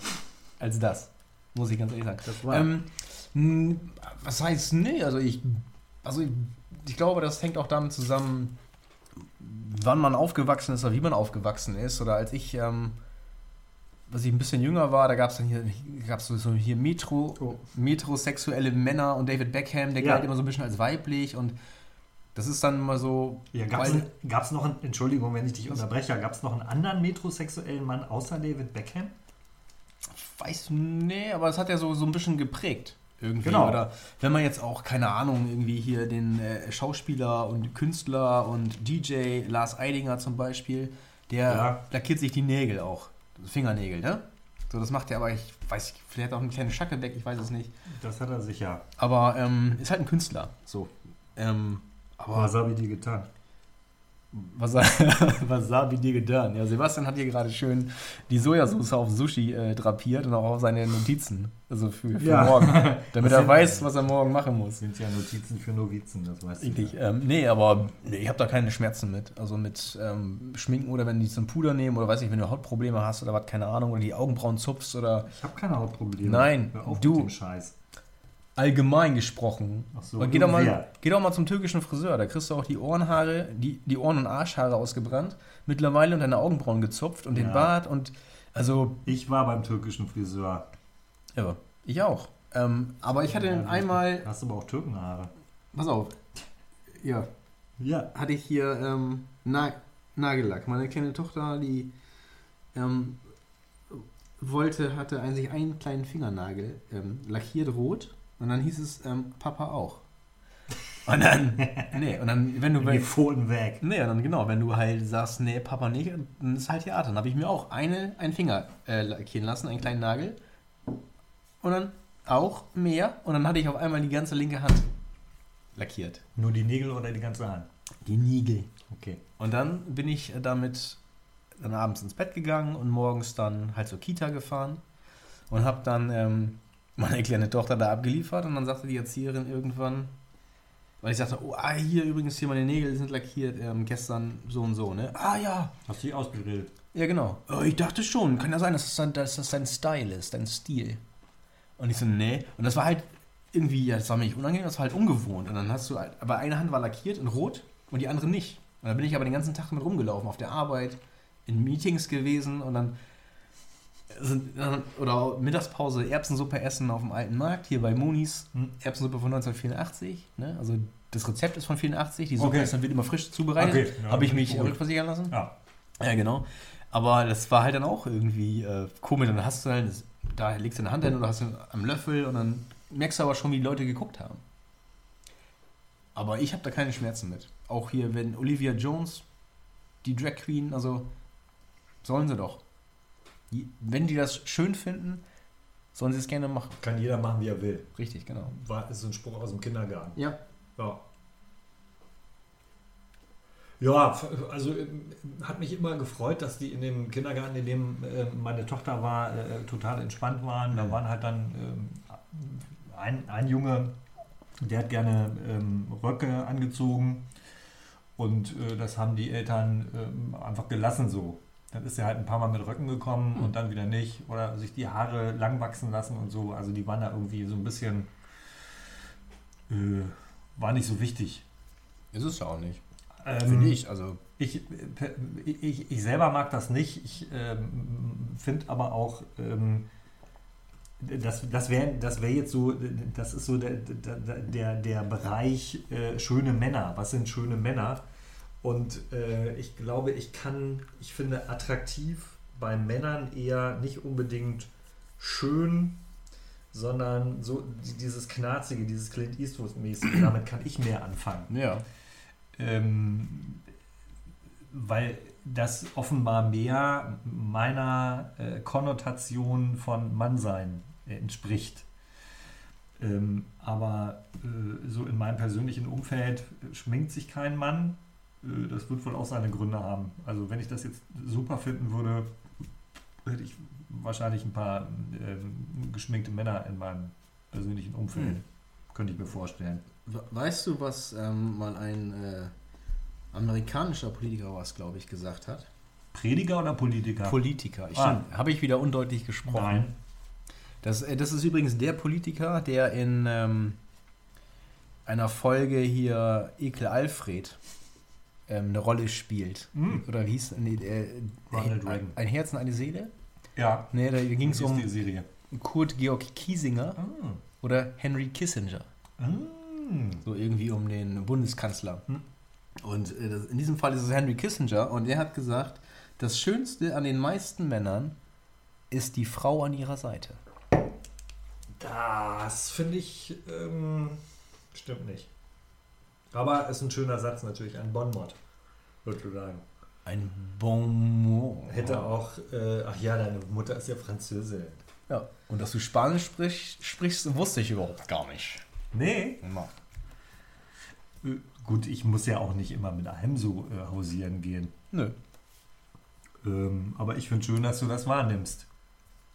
als das. Muss ich ganz ehrlich sagen. Das war. Ähm, was heißt, nee, also ich, also ich, ich glaube, das hängt auch damit zusammen, wann man aufgewachsen ist oder wie man aufgewachsen ist. Oder als ich, ähm, als ich ein bisschen jünger war, da gab es dann hier, gab's so, so hier Metro, Oh. metrosexuelle Männer und David Beckham, der Ja. galt immer so ein bisschen als weiblich und das ist dann immer so. ja, Gab es noch einen, Entschuldigung, wenn ich dich unterbreche, gab es noch einen anderen metrosexuellen Mann außer David Beckham? weiß, nee, aber es hat ja so, so ein bisschen geprägt. Irgendwie. Genau. Oder wenn man jetzt auch, keine Ahnung, irgendwie hier den äh, Schauspieler und Künstler und DJ Lars Eidinger zum Beispiel, der Ja. lackiert sich die Nägel auch. Fingernägel, ne? So, das macht er aber, ich weiß, vielleicht auch eine kleine Schacke weg, ich weiß es nicht. Das hat er sicher. Aber ähm, ist halt ein Künstler. So. Ähm, aber Was habe ich dir getan? Was, <laughs> was habe ich dir getan? Ja, Sebastian hat hier gerade schön die Sojasauce auf Sushi äh, drapiert und auch auf seine Notizen. Also für, für Ja. morgen. <laughs> Damit er weiß, was er morgen machen muss. Das sind ja Notizen für Novizen, das weißt du. Ja. Ähm, nee, aber nee, ich habe da keine Schmerzen mit. Also mit ähm, Schminken oder wenn die zum Puder nehmen oder weiß ich, wenn du Hautprobleme hast oder was, keine Ahnung, oder die Augenbrauen zupfst oder Ich habe keine Hautprobleme. Nein, du- Scheiß. Allgemein gesprochen. Ach so, geh, doch mal, geh doch mal zum türkischen Friseur, da kriegst du auch die Ohrenhaare, die, die Ohren- und Arschhaare ausgebrannt, mittlerweile und deine Augenbrauen gezupft und den Ja. Bart und also, Ich war beim türkischen Friseur. ja, ich auch. Ähm, aber ich hatte Ja, einmal, Hast du aber auch Türkenhaare. pass auf, ja, Ja. hatte ich hier ähm, Na Nagellack. Meine kleine Tochter, die ähm, wollte, hatte ein, sich einen kleinen Fingernagel ähm, lackiert rot und dann hieß es ähm, Papa auch. Und dann, <laughs> nee, und dann, wenn du, Die Pfoten weg. nee, und dann genau, wenn du halt sagst, nee, Papa nicht, dann ist halt Theater. Dann habe ich mir auch eine, einen Finger äh, lackieren lassen, einen kleinen Nagel. Und dann auch mehr. Und dann hatte ich auf einmal die ganze linke Hand lackiert. Nur die Nägel oder die ganze Hand? Die Nigel. Okay. Und dann bin ich damit dann abends ins Bett gegangen und morgens dann halt zur Kita gefahren und habe dann ähm, meine kleine Tochter da abgeliefert und dann sagte die Erzieherin irgendwann, weil ich sagte, oh, ah, hier übrigens hier meine Nägel sind lackiert, ähm, gestern so und so, ne? Ah ja, Hast du dich ausgeredet? ja genau. Oh, ich dachte schon, kann ja sein, dass das, dein, dass das dein Style ist, dein Stil. Und ich so, nee. Und das war halt irgendwie, ja, das war mir nicht unangenehm, das war halt ungewohnt. Und dann hast du halt, aber eine Hand war lackiert in rot und die andere nicht. Und dann bin ich aber den ganzen Tag damit rumgelaufen, auf der Arbeit, in Meetings gewesen und dann sind, dann- oder Mittagspause Erbsensuppe essen auf dem alten Markt, hier bei Monis. Hm. Erbsensuppe von 1984. Ne? Also das Rezept ist von 84, die Suppe Okay. ist dann wird immer frisch zubereitet. Okay, ja, Habe ich mich rückversichern lassen. Ja. Ja, genau. Aber das war halt dann auch irgendwie äh, komisch. Dann hast du halt, das, da legst du eine Hand hin oder hast du am Löffel und dann merkst du aber schon, wie die Leute geguckt haben. Aber ich habe da keine Schmerzen mit. Auch hier, wenn Olivia Jones, die Drag Queen, also sollen sie doch. Wenn die das schön finden, sollen sie es gerne machen. Kann jeder machen, wie er will. Richtig, genau. War, ist so ein Spruch aus dem Kindergarten. Ja. Ja. Ja, also ähm, hat mich immer gefreut, dass die in dem Kindergarten, in dem äh, meine Tochter war, äh, total entspannt waren. Da waren halt dann ähm, ein, ein Junge, der hat gerne ähm, Röcke angezogen und äh, das haben die Eltern ähm, einfach gelassen so. Dann ist er halt ein paar Mal mit Röcken gekommen und dann wieder nicht oder sich die Haare lang wachsen lassen und so. Also die waren da irgendwie so ein bisschen, äh, war nicht so wichtig. Ist es ja auch nicht. Ähm, Finde ich. Also, Ich, ich, ich selber mag das nicht. Ich ähm, finde aber auch, ähm, das, das wäre das wär jetzt so, das ist so der, der, der, der Bereich äh, schöne Männer. Was sind schöne Männer? Und äh, ich glaube, ich kann, ich finde attraktiv bei Männern eher nicht unbedingt schön, sondern so dieses Knarzige, dieses Clint Eastwood-mäßige. <clears throat> Damit kann ich mehr anfangen. ja. Ähm, weil das offenbar mehr meiner äh, Konnotation von Mannsein entspricht. Ähm, aber äh, so in meinem persönlichen Umfeld schminkt sich kein Mann. Äh, das wird wohl auch seine Gründe haben. Also wenn ich das jetzt super finden würde, hätte ich wahrscheinlich ein paar ähm, geschminkte Männer in meinem persönlichen Umfeld. Hm. Könnte ich mir vorstellen. We- Weißt du, was ähm, mal ein äh, amerikanischer Politiker was, glaube ich, gesagt hat? Prediger oder Politiker? Politiker. Ah. Habe ich wieder undeutlich gesprochen? Nein. Das, äh, das ist übrigens der Politiker, der in ähm, einer Folge hier Ekel Alfred ähm, eine Rolle spielt. Hm. Oder wie hieß nee, äh, ein, ein Herz und eine Seele? Ja, Nee, da ging es um die Serie. Kurt Georg Kiesinger Ah. oder Henry Kissinger. Ah. So irgendwie um den Bundeskanzler. Hm. Und äh, das, in diesem Fall ist es Henry Kissinger und er hat gesagt, das Schönste an den meisten Männern ist die Frau an ihrer Seite. Das finde ich ähm, stimmt nicht. Aber ist ein schöner Satz natürlich, ein Bonmot, würde ich sagen. Ein Bonmot. Hätte auch, äh, ach ja, deine Mutter ist ja Französin. Ja, und dass du Spanisch sprich, sprichst, wusste ich überhaupt gar nicht. Nee. Ja. Äh, gut, ich muss ja auch nicht immer mit einem so äh, hausieren gehen. Nö. Ähm, aber ich finde schön, dass du das wahrnimmst.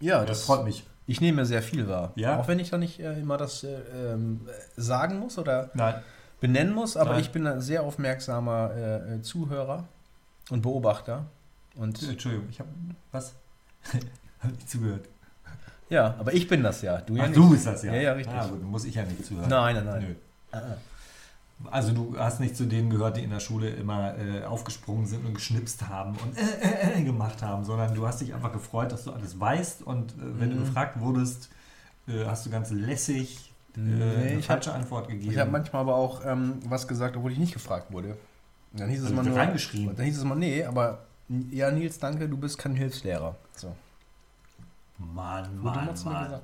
Ja, Das freut mich. Ich nehme sehr viel wahr. Ja? Auch wenn ich da nicht äh, immer das äh, ähm, äh, sagen muss oder Nein. Benennen muss, aber Nein. ich bin ein sehr aufmerksamer äh, äh, Zuhörer und Beobachter. Und Entschuldigung, ich habe was? <laughs> habe nicht zugehört. ja, aber ich bin das ja. Du ja Ach, nicht. du bist das ja. Ja, ja, richtig. Ah, gut, muss ich ja nicht zuhören. Nein, nein, nein. Nö. Ah, ah. Also du hast nicht zu denen gehört, die in der Schule immer äh, aufgesprungen sind und geschnipst haben und äh, äh, äh, gemacht haben, sondern du hast dich einfach gefreut, dass du alles weißt und äh, wenn du Mhm. gefragt wurdest, äh, hast du ganz lässig äh, Nee, ich hab- falsche Antwort gegeben. Ich habe manchmal aber auch ähm, was gesagt, obwohl ich nicht gefragt wurde. Dann hieß es Also mal nur. reingeschrieben. Dann hieß es mal, nee, aber ja, Nils, danke, du bist kein Hilfslehrer. So. Mann, Mann, Mann.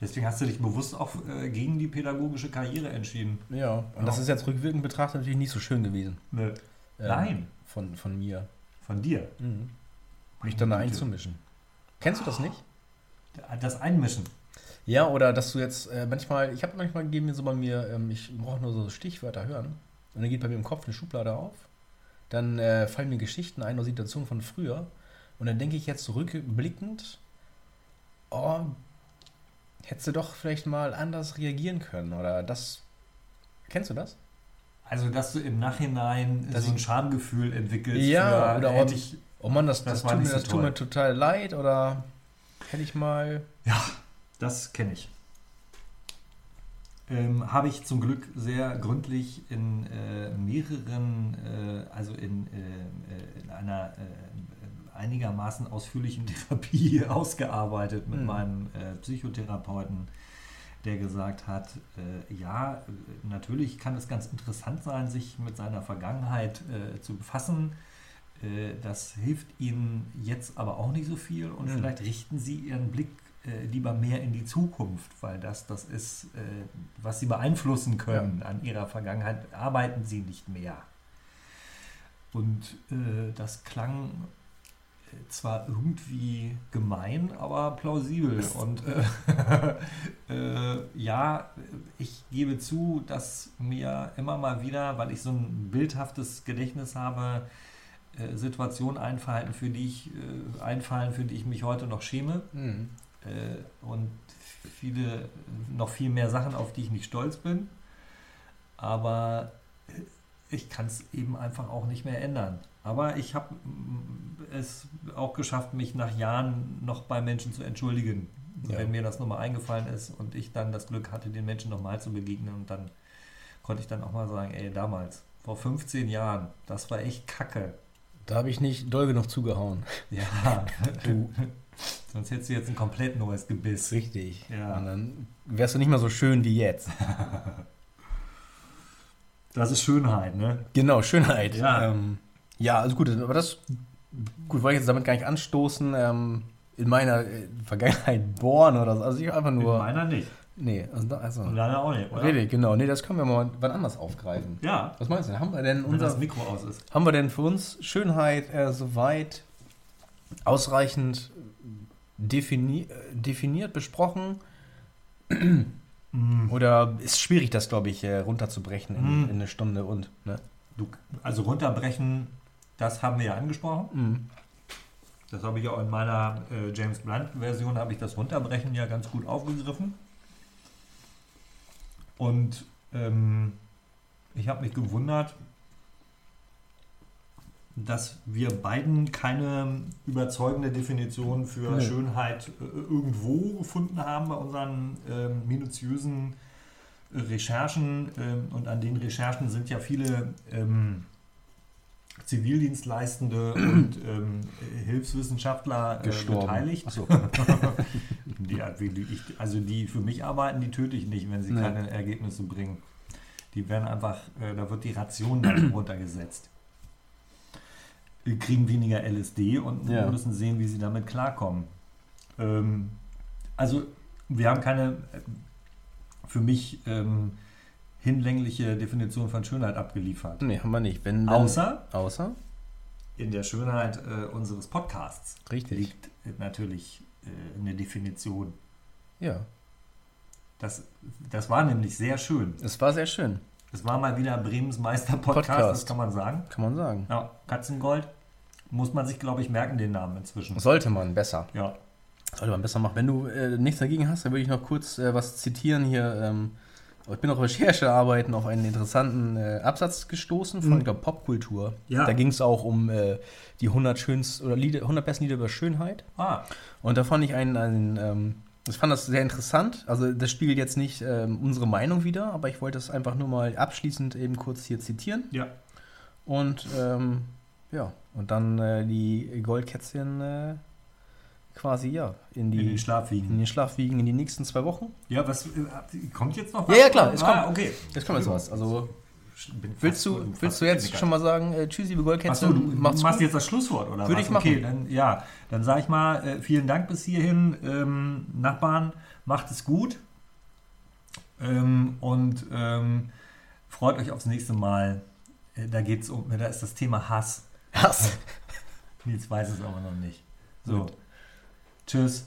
Deswegen hast du dich bewusst auch äh, gegen die pädagogische Karriere entschieden. Ja, und das Ja. ist jetzt rückwirkend betrachtet natürlich nicht so schön gewesen. Ne. Ähm, Nein, Von, von mir. von dir. Mhm. Mich dann da einzumischen. Kennst du das nicht? Das Einmischen. Ja, oder dass du jetzt äh, manchmal, ich habe manchmal gegeben mir so bei mir, ähm, ich brauche nur so Stichwörter hören. Und dann geht bei mir im Kopf eine Schublade auf. Dann äh, fallen mir Geschichten ein oder Situationen von früher. Und dann denke ich jetzt rückblickend, oh, hättest du doch vielleicht mal anders reagieren können. Oder das. Kennst du das? Also, dass du im Nachhinein Dass so ein Schamgefühl entwickelst. Ja, für, oder hätte ich, Oh Mann, das, Das das, tut, mir, so das tut mir total leid. Oder hätte ich mal. Das kenne ich. Ähm, Habe ich zum Glück sehr gründlich in äh, mehreren, äh, also in, äh, äh, in einer äh, einigermaßen ausführlichen <laughs> Therapie ausgearbeitet mit Mhm. meinem äh, Psychotherapeuten, der gesagt hat, ja, natürlich kann es ganz interessant sein, sich mit seiner Vergangenheit zu befassen. Das hilft Ihnen jetzt aber auch nicht so viel und Mhm. vielleicht richten Sie Ihren Blick äh, lieber mehr in die Zukunft, weil das das ist, äh, was Sie beeinflussen können. An Ihrer Vergangenheit arbeiten Sie nicht mehr. Und äh, das klang zwar irgendwie gemein, aber plausibel. Und äh, <laughs> äh, ja, ich gebe zu, dass mir immer mal wieder, weil ich so ein bildhaftes Gedächtnis habe, äh, Situationen einfallen, für die ich äh, einfallen, für die ich mich heute noch schäme. Mhm. Äh, und viele, noch viel mehr Sachen, auf die ich nicht stolz bin. Aber ich kann es eben einfach auch nicht mehr ändern. Aber ich habe es auch geschafft, mich nach Jahren noch bei Menschen zu entschuldigen, Ja. wenn mir das nochmal eingefallen ist und ich dann das Glück hatte, den Menschen nochmal zu begegnen. Und dann konnte ich dann auch mal sagen, ey, damals, vor 15 Jahren, das war echt kacke. Da habe ich nicht doll genug zugehauen. Ja, <laughs> du. Sonst hättest du jetzt ein komplett neues Gebiss. Richtig. Ja. Und dann wärst du nicht mehr so schön wie jetzt. <laughs> Das ist Schönheit, ne? Genau, Schönheit. Ja. ähm, ja also gut, aber das gut, wollte ich jetzt damit gar nicht anstoßen. Ähm, in meiner äh, Vergangenheit bohren oder so. Also ich einfach nur. meiner nicht. Nee, also, also deiner auch nicht, oder? Richtig, genau. Nee, das können wir mal wann anders aufgreifen. Ja, Was meinst du? Haben wir denn wenn das unser, Mikro aus ist. haben wir denn für uns Schönheit äh, soweit ausreichend defini äh, definiert, besprochen? Mhm. Oder ist schwierig, das, glaube ich, äh, runterzubrechen in, Mhm. in eine Stunde und, ne? Du, also runterbrechen, das haben wir ja angesprochen. Mhm. Das habe ich auch in meiner äh, James Blunt-Version, habe ich das Runterbrechen ja ganz gut aufgegriffen. Und ähm, ich habe mich gewundert, dass wir beiden keine überzeugende Definition für Nee. Schönheit äh, irgendwo gefunden haben bei unseren ähm, minutiösen äh, Recherchen. Ähm, und an den Recherchen sind ja viele ähm, Zivildienstleistende <clears throat> und ähm, Hilfswissenschaftler äh, beteiligt. Achso. <laughs> Die, also die für mich arbeiten, die töte ich nicht, wenn sie Nee. keine Ergebnisse bringen. Die werden einfach, äh, da wird die Ration dann <clears throat> runtergesetzt. Kriegen weniger LSD und Ja. müssen sehen, wie sie damit klarkommen. Ähm, also wir haben keine äh, für mich ähm, hinlängliche Definition von Schönheit abgeliefert. Nee, haben wir nicht. Wenn, wenn, Außer Außer? in der Schönheit äh, unseres Podcasts Richtig. liegt äh, natürlich äh, eine Definition. Ja. Das, das war nämlich sehr schön. Es war sehr schön, Es war mal wieder Bremens Meister-Podcast, Podcast. das kann man sagen. kann man sagen. Ja, Katzengold. Muss man sich, glaube ich, merken, den Namen inzwischen. Sollte man besser. Ja. Sollte man besser machen. Wenn du äh, nichts dagegen hast, dann würde ich noch kurz äh, was zitieren hier. Ähm, ich bin auf Recherchearbeiten auf einen interessanten äh, Absatz gestoßen von, Mhm. ich glaube, Popkultur. Ja. Da ging es auch um äh, die 100 schönsten oder Lieder, 100 besten Lieder über Schönheit. Ah, Und da fand ich einen, einen ähm, ich fand das sehr interessant. Also das spiegelt jetzt nicht ähm, unsere Meinung wider, aber ich wollte es einfach nur mal abschließend eben kurz hier zitieren. ja. Und ähm, ja, und dann äh, die Goldkätzchen äh, quasi ja in die, In den Schlaf in wiegen. den Schlaf wiegen in die nächsten zwei Wochen. Ja, was äh, kommt jetzt noch Ja, ja, klar, es ah, kommt. okay. Jetzt kommt jetzt was. Also willst du, willst du jetzt schon mal sagen, äh, tschüss, liebe Goldkätzchen, Achso, du machst gut? jetzt das Schlusswort, oder Würde was? ich machen. Okay, dann, ja, dann sage ich mal, äh, vielen Dank bis hierhin. Ähm, Nachbarn, macht es gut. Ähm, und ähm, freut euch aufs nächste Mal. Äh, da geht's um, da ist das Thema Hass. Hass. Nils weiß es aber noch nicht. So. Gut. Tschüss.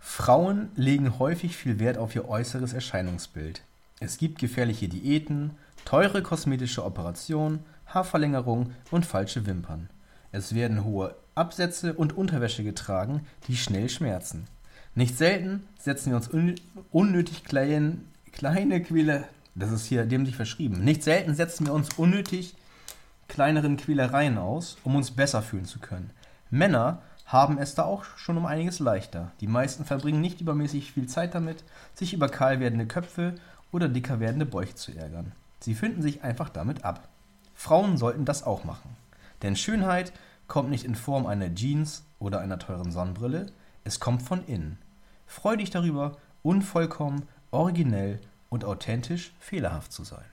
Frauen legen häufig viel Wert auf ihr äußeres Erscheinungsbild. Es gibt gefährliche Diäten, teure kosmetische Operationen, Haarverlängerung und falsche Wimpern. Es werden hohe Absätze und Unterwäsche getragen, die schnell schmerzen. Nicht selten setzen wir uns un unnötig klein, kleine Quäle, das ist hier dämlich verschrieben. Nicht selten setzen wir uns unnötig kleineren Quälereien aus, um uns besser fühlen zu können. Männer haben es da auch schon um einiges leichter. Die meisten verbringen nicht übermäßig viel Zeit damit, sich über kahl werdende Köpfe oder dicker werdende Bäuche zu ärgern. Sie finden sich einfach damit ab. Frauen sollten das auch machen. Denn Schönheit kommt nicht in Form einer Jeans oder einer teuren Sonnenbrille, es kommt von innen. Freu dich darüber, unvollkommen, originell und authentisch fehlerhaft zu sein.